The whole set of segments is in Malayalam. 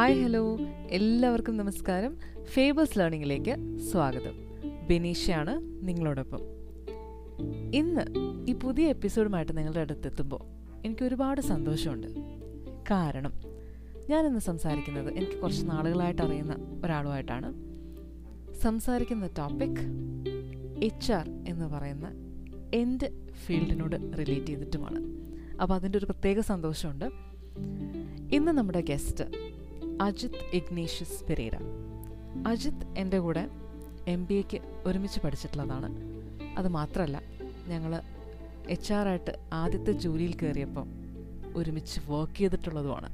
ഹായ് ഹലോ എല്ലാവർക്കും നമസ്കാരം. ഫേബേഴ്സ് ലേണിംഗിലേക്ക് സ്വാഗതം. ബിനീഷയാണ് നിങ്ങളോടൊപ്പം. ഇന്ന് ഈ പുതിയ എപ്പിസോഡുമായിട്ട് നിങ്ങളുടെ അടുത്തെത്തുമ്പോൾ എനിക്ക് ഒരുപാട് സന്തോഷമുണ്ട്. കാരണം ഞാനിന്ന് സംസാരിക്കുന്നത് എനിക്ക് കുറച്ച് നാളുകളായിട്ട് അറിയുന്ന ഒരാളുമായിട്ടാണ്. സംസാരിക്കുന്ന ടോപ്പിക് എച്ച് ആർ എന്ന് പറയുന്ന എന്റെ ഫീൽഡിനോട് റിലേറ്റ് ചെയ്തിട്ടുമാണ്. അപ്പോൾ അതിന്റെ ഒരു പ്രത്യേക സന്തോഷമുണ്ട്. ഇന്ന് നമ്മുടെ ഗസ്റ്റ് അജിത് ഇഗ്നേഷ്യസ് പെരേര. അജിത് എന്റെ കൂടെ എം ബി എക്ക് ഒരുമിച്ച് പഠിച്ചിട്ടുള്ളതാണ്. അത് മാത്രമല്ല ഞങ്ങൾ എച്ച് ആയിട്ട് ആദ്യത്തെ ജോലിയിൽ കയറിയപ്പം ഒരുമിച്ച് work ചെയ്തിട്ടുള്ളതുമാണ്.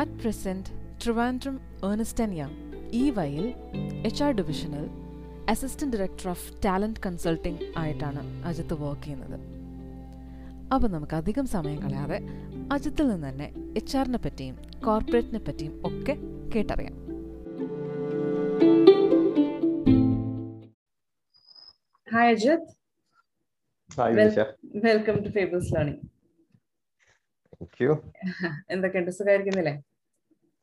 At present Trivandrum Ernst and ഈ വയിൽ എച്ച് ആർ ഡിവിഷനിൽ assistant director of talent consulting ആയിട്ടാണ് അജിത്ത് വർക്ക് ചെയ്യുന്നത്. അപ്പോൾ നമുക്ക് അധികം സമയം കളയാതെ അജിത്തിൽ നിന്ന് തന്നെ എച്ച് ആറിനെ പറ്റിയും കോർപ്പറേറ്റിനെ പറ്റിയും ഒക്കെ കേട്ടറിയാം. Hi Ajith welcome to Fables learning എന്തൊക്കെയുണ്ട്? സുഖമായിരിക്കുന്നില്ലേ?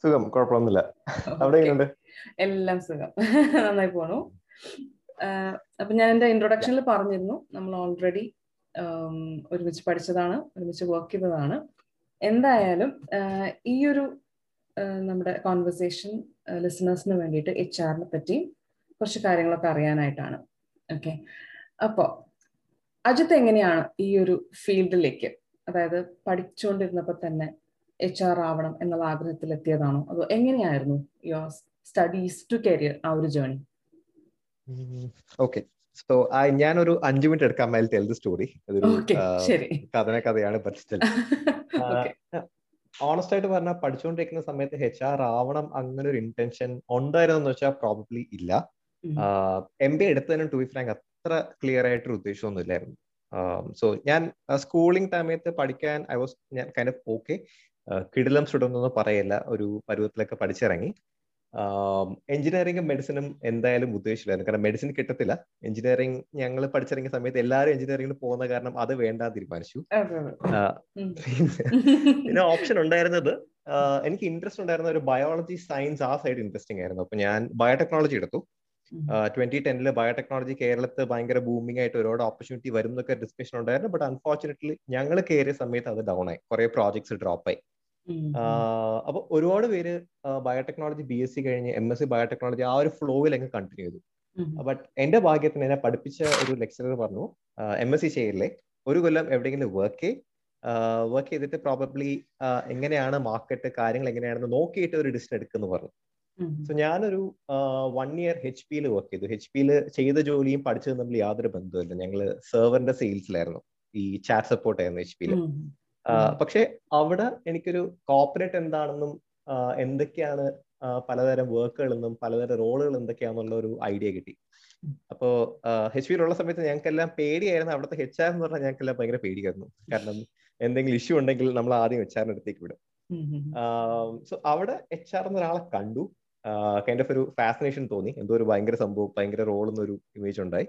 സുഖം. കുഴപ്പമൊന്നുമില്ല. അവിടെ. എല്ലാം സുഖം. നന്നായി പോണു. അപ്പൊ ഞാൻ എന്റെ ഇൻട്രൊഡക്ഷനിൽ പറഞ്ഞിരുന്നു. നമ്മൾ ഓൾറെഡി ഒരുമിച്ച് പഠിച്ചതാണ് ഒരുമിച്ച് വർക്ക് ചെയ്തതാണ്. എന്തായാലും ഈ ഒരു നമ്മുടെ കോൺവെർസേഷൻ ലിസണേഴ്സിന് വേണ്ടിയിട്ട് എച്ച് ആറിനെ പറ്റി കുറച്ച് കാര്യങ്ങളൊക്കെ അറിയാനായിട്ടാണ്. ഓക്കെ അപ്പോ അജിത്ത് എങ്ങനെയാണ് ഈ ഒരു ഫീൽഡിലേക്ക് അതായത് പഠിച്ചുകൊണ്ടിരുന്നപ്പോൾ തന്നെ എച്ച് ആർ ആവണം എന്നുള്ള ആഗ്രഹത്തിൽ എത്തിയതാണോ അതോ എങ്ങനെയായിരുന്നു യുവർ സ്റ്റഡീസ് ടു കരിയർ ആ ഒരു ജേണി ഓക്കെ സോ ഞാനൊരു അഞ്ചു മിനിറ്റ് എടുക്കാൻ മേൽ ടെൽ ദ സ്റ്റോറി. അതൊരു കഥന കഥയാണ് സ്റ്റിൽ ഓണസ്റ്റ് ആയിട്ട് പറഞ്ഞാൽ പഠിച്ചുകൊണ്ടിരിക്കുന്ന സമയത്ത് ഹെച്ച് ആർ ആവണം അങ്ങനെ ഒരു ഇന്റൻഷൻ ഉണ്ടായിരുന്നു എന്ന് വെച്ചാൽ പ്രോബബ്ലി ഇല്ല എം ബി എടുത്തതിനും ടു ബി ഫ്രാങ്ക് അത്ര ക്ലിയർ ആയിട്ടൊരു ഉദ്ദേശമൊന്നും ഇല്ലായിരുന്നു. സോ ഞാൻ സ്കൂളിംഗ് സമയത്ത് പഠിക്കാൻ ഐ വാസ് ഞാൻ കൈൻഡ് ഓഫ് ഓക്കെ കിടിലം സ്റ്റുഡന്റ് ഒന്നും പറയില്ല. ഒരു പരുവത്തിലൊക്കെ പഠിച്ചിറങ്ങി. എഞ്ചിനീയറിംഗും മെഡിസിനും എന്തായാലും ഉദ്ദേശിച്ചില്ലായിരുന്നു. കാരണം മെഡിസിൻ കിട്ടത്തില്ല. എഞ്ചിനീയറിംഗ് ഞങ്ങൾ പഠിച്ചിറങ്ങിയ സമയത്ത് എല്ലാവരും എഞ്ചിനീയറിംഗിന് പോകുന്ന കാരണം അത് വേണ്ടാന്ന് തീരുമാനിച്ചു. പിന്നെ ഓപ്ഷൻ ഉണ്ടായിരുന്നത് എനിക്ക് ഇൻട്രസ്റ്റ് ഉണ്ടായിരുന്ന ഒരു ബയോളജി സയൻസ് ആ സൈഡ് ഇൻട്രസ്റ്റിംഗ് ആയിരുന്നു. അപ്പൊ ഞാൻ ബയോടെക്നോളജി എടുത്തു. ട്വന്റി ടെനിൽ ബയോടെക്നോളജി കേരളത്തിൽ ഭയങ്കര ബൂമിംഗ് ആയിട്ട് ഒരുപാട് ഓപ്പർച്യൂണിറ്റി വരും എന്നൊക്കെ ഡിസ്കഷൻ ഉണ്ടായിരുന്നു. ബട്ട് അൺഫോർച്ചുനേറ്റ്ലി ഞങ്ങൾ കയറിയ സമയത്ത് അത് ഡൗൺ ആയി. കുറെ പ്രോജക്ട്സ് ഡ്രോപ്പ് ആയി. അപ്പൊ ഒരുപാട് പേര് ബയോടെക്നോളജി ബി എസ് സി കഴിഞ്ഞ് എം എസ് സി ബയോടെക്നോളജി ആ ഒരു ഫ്ലോയിൽ അങ്ങ് കണ്ടിന്യൂ ചെയ്തു. ബട്ട് എന്റെ ഭാഗ്യത്തിന് എന്നെ പഠിപ്പിച്ച ഒരു ലെക്ചറർ പറഞ്ഞു എം എസ് സി ചെയ്യില്ലേ ഒരു കൊല്ലം എവിടെയെങ്കിലും വർക്ക് വർക്ക് ചെയ്തിട്ട് പ്രോബബ്ലി എങ്ങനെയാണ് മാർക്കറ്റ് കാര്യങ്ങൾ എങ്ങനെയാണെന്ന് നോക്കിയിട്ട് ഒരു ഡിസിഷൻ എടുക്കുന്നു പറഞ്ഞു. സോ ഞാനൊരു വൺ ഇയർ എച്ച് പിയിൽ വർക്ക് ചെയ്തു. എച്ച് പിയിൽ ചെയ്ത ജോലിയും പഠിച്ചതും തമ്മിൽ യാതൊരു ബന്ധവുമില്ല. ഞങ്ങൾ സെർവറിന്റെ സെയിൽസിലായിരുന്നു ഈ ചാറ്റ് സപ്പോർട്ട് ആയിരുന്നു എച്ച് പിയിൽ. പക്ഷെ അവിടെ എനിക്കൊരു കോപ്പറേറ്റ് എന്താണെന്നും എന്തൊക്കെയാണ് പലതരം വർക്കുകളെന്നും പലതരം റോളുകൾ എന്തൊക്കെയാണെന്നുള്ള ഒരു ഐഡിയ കിട്ടി. അപ്പോ എച്ച് പിയിലുള്ള സമയത്ത് ഞങ്ങൾക്കെല്ലാം പേടിയായിരുന്നു. അവിടുത്തെ എച്ച് ആർ എന്ന് പറഞ്ഞാൽ ഞങ്ങൾക്കെല്ലാം ഭയങ്കര പേടിയായിരുന്നു. കാരണം എന്തെങ്കിലും ഇഷ്യൂ ഉണ്ടെങ്കിൽ നമ്മൾ ആദ്യം എച്ച് ആറിന്റെ അടുത്തേക്ക് വിടും. സോ അവിടെ എച്ച് ആർ എന്നൊരാളെ കണ്ടു. കൈൻഡ് ഓഫ് ഒരു ഫാസിനേഷൻ തോന്നി. എന്തോ ഒരു ഭയങ്കര സംഭവം ഭയങ്കര റോൾ എന്നൊരു ഇമേജ് ഉണ്ടായി.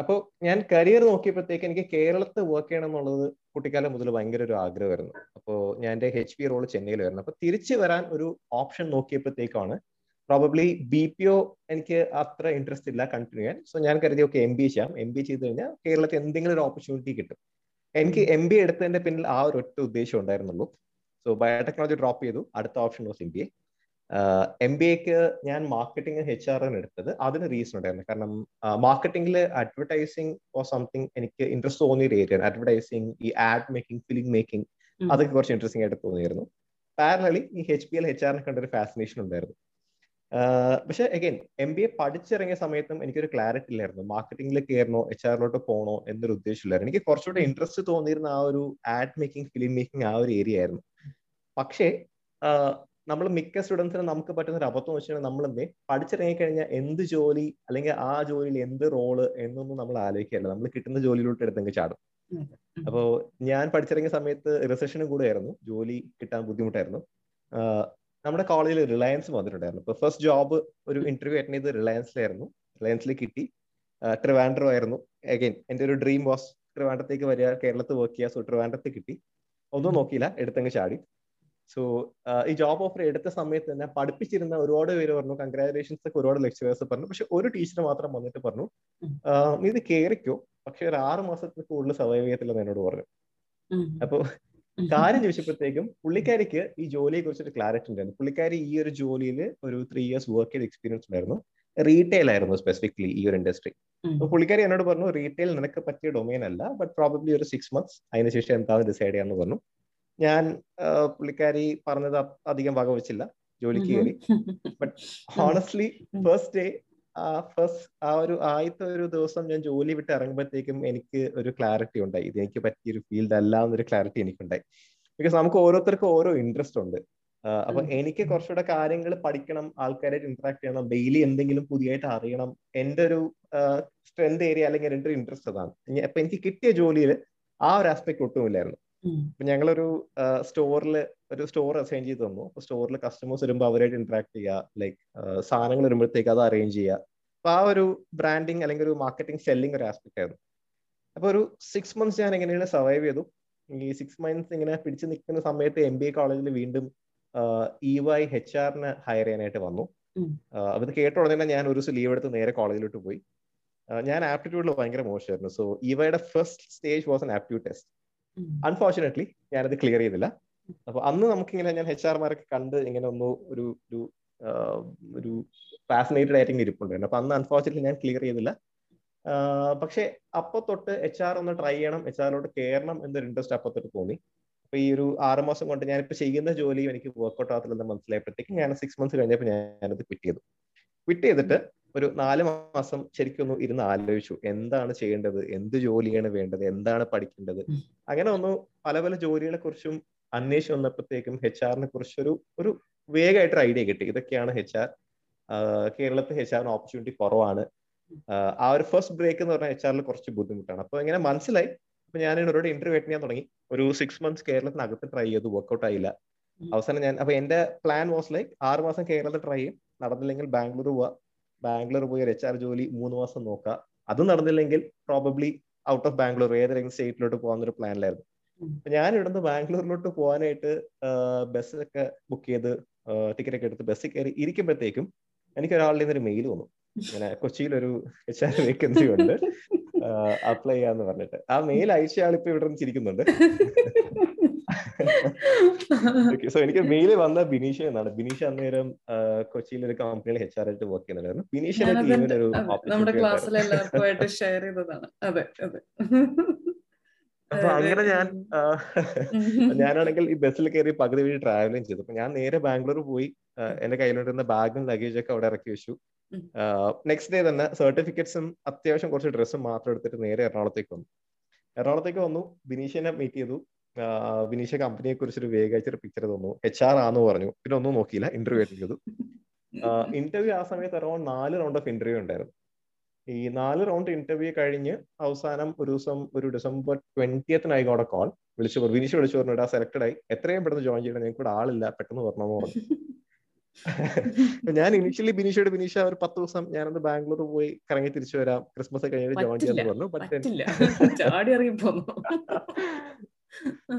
അപ്പോൾ ഞാൻ കരിയർ നോക്കിയപ്പോഴത്തേക്ക് എനിക്ക് കേരളത്ത് വർക്ക് ചെയ്യണം എന്നുള്ളത് കുട്ടിക്കാലം മുതൽ ഭയങ്കര ഒരു ആഗ്രഹമായിരുന്നു. അപ്പോൾ ഞാൻ എന്റെ എച്ച് പി റോൾ ചെന്നൈയിലായിരുന്നു അപ്പോൾ തിരിച്ചു വരാൻ ഒരു ഓപ്ഷൻ നോക്കിയപ്പോഴത്തേക്കാണ് പ്രോബബ്ലി ബി പി ഒ എനിക്ക് അത്ര ഇൻട്രസ്റ്റ് ഇല്ല കണ്ടിന്യൂ ചെയ്യാൻ. സോ ഞാൻ കരുതി ഓക്കെ എം ബി ചെയ്യാം. എം ബി ചെയ്ത് കഴിഞ്ഞാൽ കേരളത്തിൽ എന്തെങ്കിലും ഒരു ഓപ്പർച്യൂണിറ്റി കിട്ടും. എനിക്ക് എം ബി എടുത്തതിന്റെ പിന്നിൽ ആ ഒരു ഒറ്റ ഉദ്ദേശം ഉണ്ടായിരുന്നുള്ളൂ. സോ ബയോടെക്നോളജി ഡ്രോപ്പ് ചെയ്തു. അടുത്ത option was M B A M B എക്ക് ഞാൻ മാർക്കറ്റിംഗ് എച്ച് ആർ ആണ് എടുത്തത്. അതിന് റീസൺ ഉണ്ടായിരുന്നു. കാരണം മാർക്കറ്റിംഗിൽ അഡ്വർടൈസിങ് ഓർ സംതിങ് എനിക്ക് ഇൻട്രസ്റ്റ് തോന്നിയ ഒരു ഏരിയ അഡ്വർടൈസിങ് ഈ ആഡ് മേക്കിംഗ് ഫിലിം മേക്കിംഗ് അതൊക്കെ കുറച്ച് ഇൻട്രസ്റ്റിംഗ് ആയിട്ട് തോന്നിയിരുന്നു പാരലി ഈ എച്ച് പി എൽ എച്ച് ആറിനെ കണ്ടൊരു ഫാസിനേഷൻ ഉണ്ടായിരുന്നു. പക്ഷെ അഗൈൻ എം ബി എ പഠിച്ചിറങ്ങിയ സമയത്തും എനിക്കൊരു ക്ലാരിറ്റി ഇല്ലായിരുന്നു. മാർക്കറ്റിംഗിൽ കയറണോ എച്ച് ആറിലോട്ട് പോകണോ എന്നൊരു ഉദ്ദേശമില്ലായിരുന്നു. എനിക്ക് കുറച്ചുകൂടെ ഇൻട്രസ്റ്റ് തോന്നിയിരുന്ന ആ ഒരു ആഡ് മേക്കിംഗ് ഫിലിം മേക്കിംഗ് ആ ഒരു ഏരിയ ആയിരുന്നു. പക്ഷേ നമ്മൾ മിക്ക സ്റ്റുഡൻസിനും നമുക്ക് പറ്റുന്ന ഒരു അബദ്ധം വെച്ചാൽ നമ്മൾ എന്തേ പഠിച്ചിറങ്ങി കഴിഞ്ഞാൽ എന്ത് ജോലി അല്ലെങ്കിൽ ആ ജോലിയിൽ എന്ത് റോൾ എന്നൊന്നും നമ്മൾ ആലോചിക്കില്ല നമ്മൾ കിട്ടുന്ന ജോലിയിലോട്ട് എടുത്തെങ്കിൽ ചാടും. അപ്പോൾ അപ്പോ ഞാൻ പഠിച്ചിറങ്ങിയ സമയത്ത് റിസഷനും കൂടെ ആയിരുന്നു ജോലി കിട്ടാൻ ബുദ്ധിമുട്ടായിരുന്നു. നമ്മുടെ കോളേജിൽ റിലയൻസ് വന്നിട്ടുണ്ടായിരുന്നു. ഇപ്പൊ ഫസ്റ്റ് ജോബ് ഒരു ഇന്റർവ്യൂ അറ്റൻഡ് ചെയ്ത് റിലയൻസിലായിരുന്നു റിലയൻസിൽ കിട്ടി. ട്രിവാൻഡ്രോ ആയിരുന്നു. അഗൈൻ എന്റെ ഒരു ഡ്രീം വാസ് ട്രിവാൻഡ്രത്തേക്ക് വരിക കേരളത്തിൽ വർക്ക് ചെയ്യുക. സോ ട്രിവാൻഡ്രത്തിൽ കിട്ടി. ഒന്നും നോക്കിയില്ല. എടുത്തങ്ങ് ചാടി. സോ ഈ ജോബ് ഓഫർ എടുത്ത സമയത്ത് തന്നെ പഠിപ്പിച്ചിരുന്ന ഒരുപാട് പേര് പറഞ്ഞു കൺഗ്രാജുലേഷൻസ് ഒക്കെ ഒരുപാട് ലെക്ചറേഴ്സ് പറഞ്ഞു. പക്ഷെ ഒരു ടീച്ചർ മാത്രം വന്നിട്ട് പറഞ്ഞു നീ ഇത് കയറിക്കോ പക്ഷെ ഒരു ആറ് മാസത്തിൽ കൂടുതൽ സർവൈവ് ചെയ്യത്തില്ലെന്ന് എന്നോട് പറഞ്ഞു. അപ്പൊ കാര്യം ചോദിച്ചപ്പോഴത്തേക്കും പുള്ളിക്കാരിക്ക് ഈ ജോലിയെ കുറിച്ചൊരു ക്ലാരിറ്റി ഉണ്ടായിരുന്നു. പുള്ളിക്കാരി ഈ ഒരു ജോലിയിൽ ഒരു ത്രീ ഇയേഴ്സ് വർക്ക് ചെയ്ത എക്സ്പീരിയൻസ് ഉണ്ടായിരുന്നു. റീറ്റെയിൽ ആയിരുന്നു സ്പെസിഫിക്കലി ഈ ഒരു ഇൻഡസ്ട്രി അപ്പൊ പുള്ളിക്കാരി എന്നോട് പറഞ്ഞു റീറ്റെയിൽ നിനക്ക് പറ്റിയ ഡൊമൈൻ അല്ല ബട്ട് പ്രോബബ്ലി ഒരു സിക്സ് മന്ത്സ് അതിനുശേഷം എന്താണെന്ന് ഡിസൈഡ് ചെയ്യാന്ന് പറഞ്ഞു. ഞാൻ പുള്ളിക്കാരി പറഞ്ഞത് അധികം വകവച്ചില്ല. ജോലിക്ക് കയറി. ബട്ട് ഹോണസ്റ്റ്ലി ഫസ്റ്റ് ഡേ ആ ഫസ്റ്റ് ആ ഒരു ആദ്യത്തെ ഒരു ദിവസം ഞാൻ ജോലി വിട്ട് ഇറങ്ങുമ്പോഴത്തേക്കും എനിക്ക് ഒരു ക്ലാരിറ്റി ഉണ്ടായി. ഇത് എനിക്ക് പറ്റിയ ഒരു ഫീൽഡ് അല്ല എന്നൊരു ക്ലാരിറ്റി എനിക്കുണ്ടായി. ബിക്കോസ് നമുക്ക് ഓരോരുത്തർക്കും ഓരോ ഇൻട്രസ്റ്റ് ഉണ്ട്. അപ്പൊ എനിക്ക് കുറച്ചുകൂടെ കാര്യങ്ങൾ പഠിക്കണം ആൾക്കാരായിട്ട് ഇന്ററാക്ട് ചെയ്യണം ഡെയിലി എന്തെങ്കിലും പുതിയതായിട്ട് അറിയണം എന്റെ ഒരു സ്ട്രെങ്ത് ഏരിയ അല്ലെങ്കിൽ എന്റെ ഒരു ഇൻട്രസ്റ്റ് അതാണ്. അപ്പൊ എനിക്ക് കിട്ടിയ ജോലിയിൽ ആ ഒരു ആസ്പെക്ട് ഒട്ടുമില്ലായിരുന്നു. അപ്പൊ ഞങ്ങളൊരു സ്റ്റോറിൽ ഒരു സ്റ്റോർ അസൈൻ ചെയ്ത് തന്നു. അപ്പൊ സ്റ്റോറിൽ കസ്റ്റമേഴ്സ് വരുമ്പോൾ അവരായിട്ട് ഇന്ററാക്ട് ചെയ്യുക ലൈക്ക് സാധനങ്ങൾ വരുമ്പോഴത്തേക്ക് അത് അറേഞ്ച് ചെയ്യുക അപ്പൊ ആ ഒരു ബ്രാൻഡിങ് അല്ലെങ്കിൽ ഒരു മാർക്കറ്റിംഗ് സെല്ലിംഗ് ഒരു ആസ്പെക്ട് ആയിരുന്നു. അപ്പൊ ഒരു സിക്സ് മന്ത്സ് ഞാൻ എങ്ങനെയാണ് സർവൈവ് ചെയ്തു. ഈ സിക്സ് മന്ത്സ് ഇങ്ങനെ പിടിച്ചു നിൽക്കുന്ന സമയത്ത് എം ബി എ കോളേജിൽ വീണ്ടും ഇ വൈ എച്ച് ആറിന് ഹയർ ചെയ്യാനായിട്ട് വന്നു. അത് കേട്ട ഉടനെ ഞാൻ ഒരു ദിവസം ലീവ് എടുത്ത് നേരെ കോളേജിലോട്ട് പോയി. ഞാൻ ആപ്റ്റിറ്റ്യൂഡിൽ ഭയങ്കര മോശമായിരുന്നു. സോ ഇവയുടെ first stage was an aptitude test unfortunately ഞാനത് ക്ലിയർ ചെയ്തില്ല. അപ്പൊ അന്ന് നമുക്കിങ്ങനെ ഞാൻ എച്ച് ആർമാരൊക്കെ കണ്ട് ഇങ്ങനെ ഒന്ന് ഒരു ഒരു ഒരു ഫാസിനേറ്റഡ് ആയിട്ട് ഇരിപ്പുണ്ടായിരുന്നു. അപ്പൊ അന്ന് അൺഫോർച്ചുനേറ്റ്ലി ഞാൻ ക്ലിയർ ചെയ്തില്ല. പക്ഷെ അപ്പൊ തൊട്ട് എച്ച് ആർ ഒന്ന് ട്രൈ ചെയ്യണം എച്ച് ആറിലോട്ട് കയറണം എന്നൊരു ഇൻട്രസ്റ്റ് അപ്പൊ തൊട്ട് തോന്നി. അപ്പൊ ഈ ഒരു ആറ് മാസം കൊണ്ട് ഞാനിപ്പോ ചെയ്യുന്ന ജോലിയും എനിക്ക് വർക്ക്ഔട്ട് ആകത്തില്ലെന്ന് മനസ്സിലായപ്പോഴത്തേക്ക് ഞാൻ സിക്സ് മന്ത്സ് കഴിഞ്ഞപ്പോൾ ഞാനത് ക്വിറ്റ് ചെയ്തു. ക്വിറ്റ് ചെയ്തിട്ട് ഒരു നാല് മാസം ശരിക്കും ഒന്ന് ഇരുന്ന് ആലോചിച്ചു. എന്താണ് ചെയ്യേണ്ടത്? എന്ത് ജോലിയാണ് വേണ്ടത്? എന്താണ് പഠിക്കേണ്ടത്? അങ്ങനെ ഒന്ന് പല പല ജോലികളെ കുറിച്ചും അന്വേഷിച്ച് വന്നപ്പോഴത്തേക്കും എച്ച് ആറിനെ കുറിച്ചൊരു ഒരു വേഗമായിട്ടൊരു ഐഡിയ കിട്ടി. ഇതൊക്കെയാണ് എച്ച് ആർ കേരളത്തിൽ എച്ച് ആറിന് ഓപ്പർച്യൂണിറ്റി കുറവാണ്. ആ ഒരു ഫസ്റ്റ് ബ്രേക്ക് എന്ന് പറഞ്ഞാൽ എച്ച് ആറിൽ കുറച്ച് ബുദ്ധിമുട്ടാണ്. അപ്പൊ ഇങ്ങനെ മനസ്സിലായി. അപ്പൊ ഞാൻ ഇവരോട് ഇന്റർവ്യൂ അറ്റൻഡ് ചെയ്യാൻ തുടങ്ങി. ഒരു സിക്സ് മന്ത്സ് കേരളത്തിനകത്ത് ട്രൈ ചെയ്തു. വർക്ക്ഔട്ട് ആയില്ല. അവസാനം ഞാൻ അപ്പൊ എന്റെ പ്ലാൻ വാസ് ലൈക്ക് ആറ് മാസം കേരളത്തിൽ ട്രൈ ചെയ്യും. നടന്നില്ലെങ്കിൽ ബാംഗ്ലൂർ പോവാ. ബാംഗ്ലൂർ പോയി ഒരു എച്ച് ആർ ജോലി മൂന്ന് മാസം നോക്കുക അതും നടന്നില്ലെങ്കിൽ പ്രോബബ്ലി ഔട്ട് ഓഫ് ബാംഗ്ലൂർ ഏതെങ്കിലും സ്റ്റേറ്റിലോട്ട് പോകാന്നൊരു പ്ലാനിലായിരുന്നു ഞാൻ ഇവിടുന്ന് ബാംഗ്ലൂരിലോട്ട് പോകാനായിട്ട് ബസ്സൊക്കെ ബുക്ക് ചെയ്ത് ടിക്കറ്റ് ഒക്കെ എടുത്ത് ബസ്സിൽ കയറി ഇരിക്കുമ്പോഴത്തേക്കും എനിക്ക് ഒരാളുടെ ഒരു മെയിൽ വന്നു. ഇങ്ങനെ കൊച്ചിയിൽ ഒരു എച്ച് ആർ വേക്കൻസി ഉണ്ട് അപ്ലൈ ചെയ്യാന്ന് പറഞ്ഞിട്ട്. ആ മെയിൽ അയച്ച ആളിപ്പോ ഇവിടെ ചിരിക്കുന്നുണ്ട് സോ എനിക്ക് മെയിൽ വന്ന ബിനീഷ എന്നാണ്. ബിനീഷ അന്നേരം കൊച്ചിയിൽ ഒരു കമ്പനിയിൽ എച്ച് ആർ ആയിട്ട് വർക്ക് ചെയ്യുന്നുണ്ടായിരുന്നു. ബിനീഷിന്റെ ടീമിന് ഒരു നമ്മുടെ ക്ലാസ്സിൽ എല്ലാവർക്കുമായിട്ട് ഷെയർ ചെയ്തതാണ്. അതെ അതെ. അപ്പൊ അങ്ങനെ ഞാൻ ഞാനാണെങ്കിൽ ഈ ബസ്സിൽ കയറി പകുതി വഴി ട്രാവലിംഗ് ചെയ്തു. അപ്പൊ ഞാൻ നേരെ ബാംഗ്ലൂർ പോയി. എന്റെ കയ്യിലുണ്ടിരുന്ന ബാഗും ലഗേജ് ഒക്കെ അവിടെ ഇറക്കി വെച്ചു. നെക്സ്റ്റ് ഡേ തന്നെ സർട്ടിഫിക്കറ്റ്സും അത്യാവശ്യം കുറച്ച് ഡ്രസ്സും മാത്രം എടുത്തിട്ട് നേരെ എറണാകുളത്തേക്ക് വന്നു. എറണാകുളത്തേക്ക് വന്നു. ബിനീഷിനെ മീറ്റ് ചെയ്തു. ബിനീഷ കമ്പനിയെ കുറിച്ചൊരു വേഗാഴ്ച പിക്ചർ തന്നു. എച്ച് ആർ ആന്ന് പറഞ്ഞു. പിന്നെ ഒന്നും നോക്കിയില്ല ഇന്റർവ്യൂ അറ്റൻഡ് ചെയ്തു ഇന്റർവ്യൂ ആ സമയത്ത് അറൌണ്ട് നാല് റൗണ്ട് ഓഫ് ഇന്റർവ്യൂ ഉണ്ടായിരുന്നു. ഈ നാല് റൗണ്ട് ഇന്റർവ്യൂ കഴിഞ്ഞ് അവസാനം ഒരു ദിവസം ഒരു ഡിസംബർ ട്വന്റിയത്തിനായി അവിടെ കോൾ വിളിച്ചു പറഞ്ഞു വിനീഷ് വിളിച്ചു പറഞ്ഞു സെലക്ടഡ് ആയി. എത്രയും പെട്ടെന്ന് ജോയിൻ ചെയ്യണം. ഞങ്ങൾക്ക് ഇവിടെ ആളില്ല. പെട്ടെന്ന് പറഞ്ഞെന്ന് പറഞ്ഞു. ഞാൻ ഇനിഷ്യലി ബിനീഷോട് ബിനീഷ ഒരു പത്ത് ദിവസം ഞാനത് ബാംഗ്ലൂർ പോയി കറങ്ങി തിരിച്ചു വരാം. ക്രിസ്മസ് കഴിഞ്ഞിട്ട് ജോയിൻ ചെയ്യാൻ പറഞ്ഞു.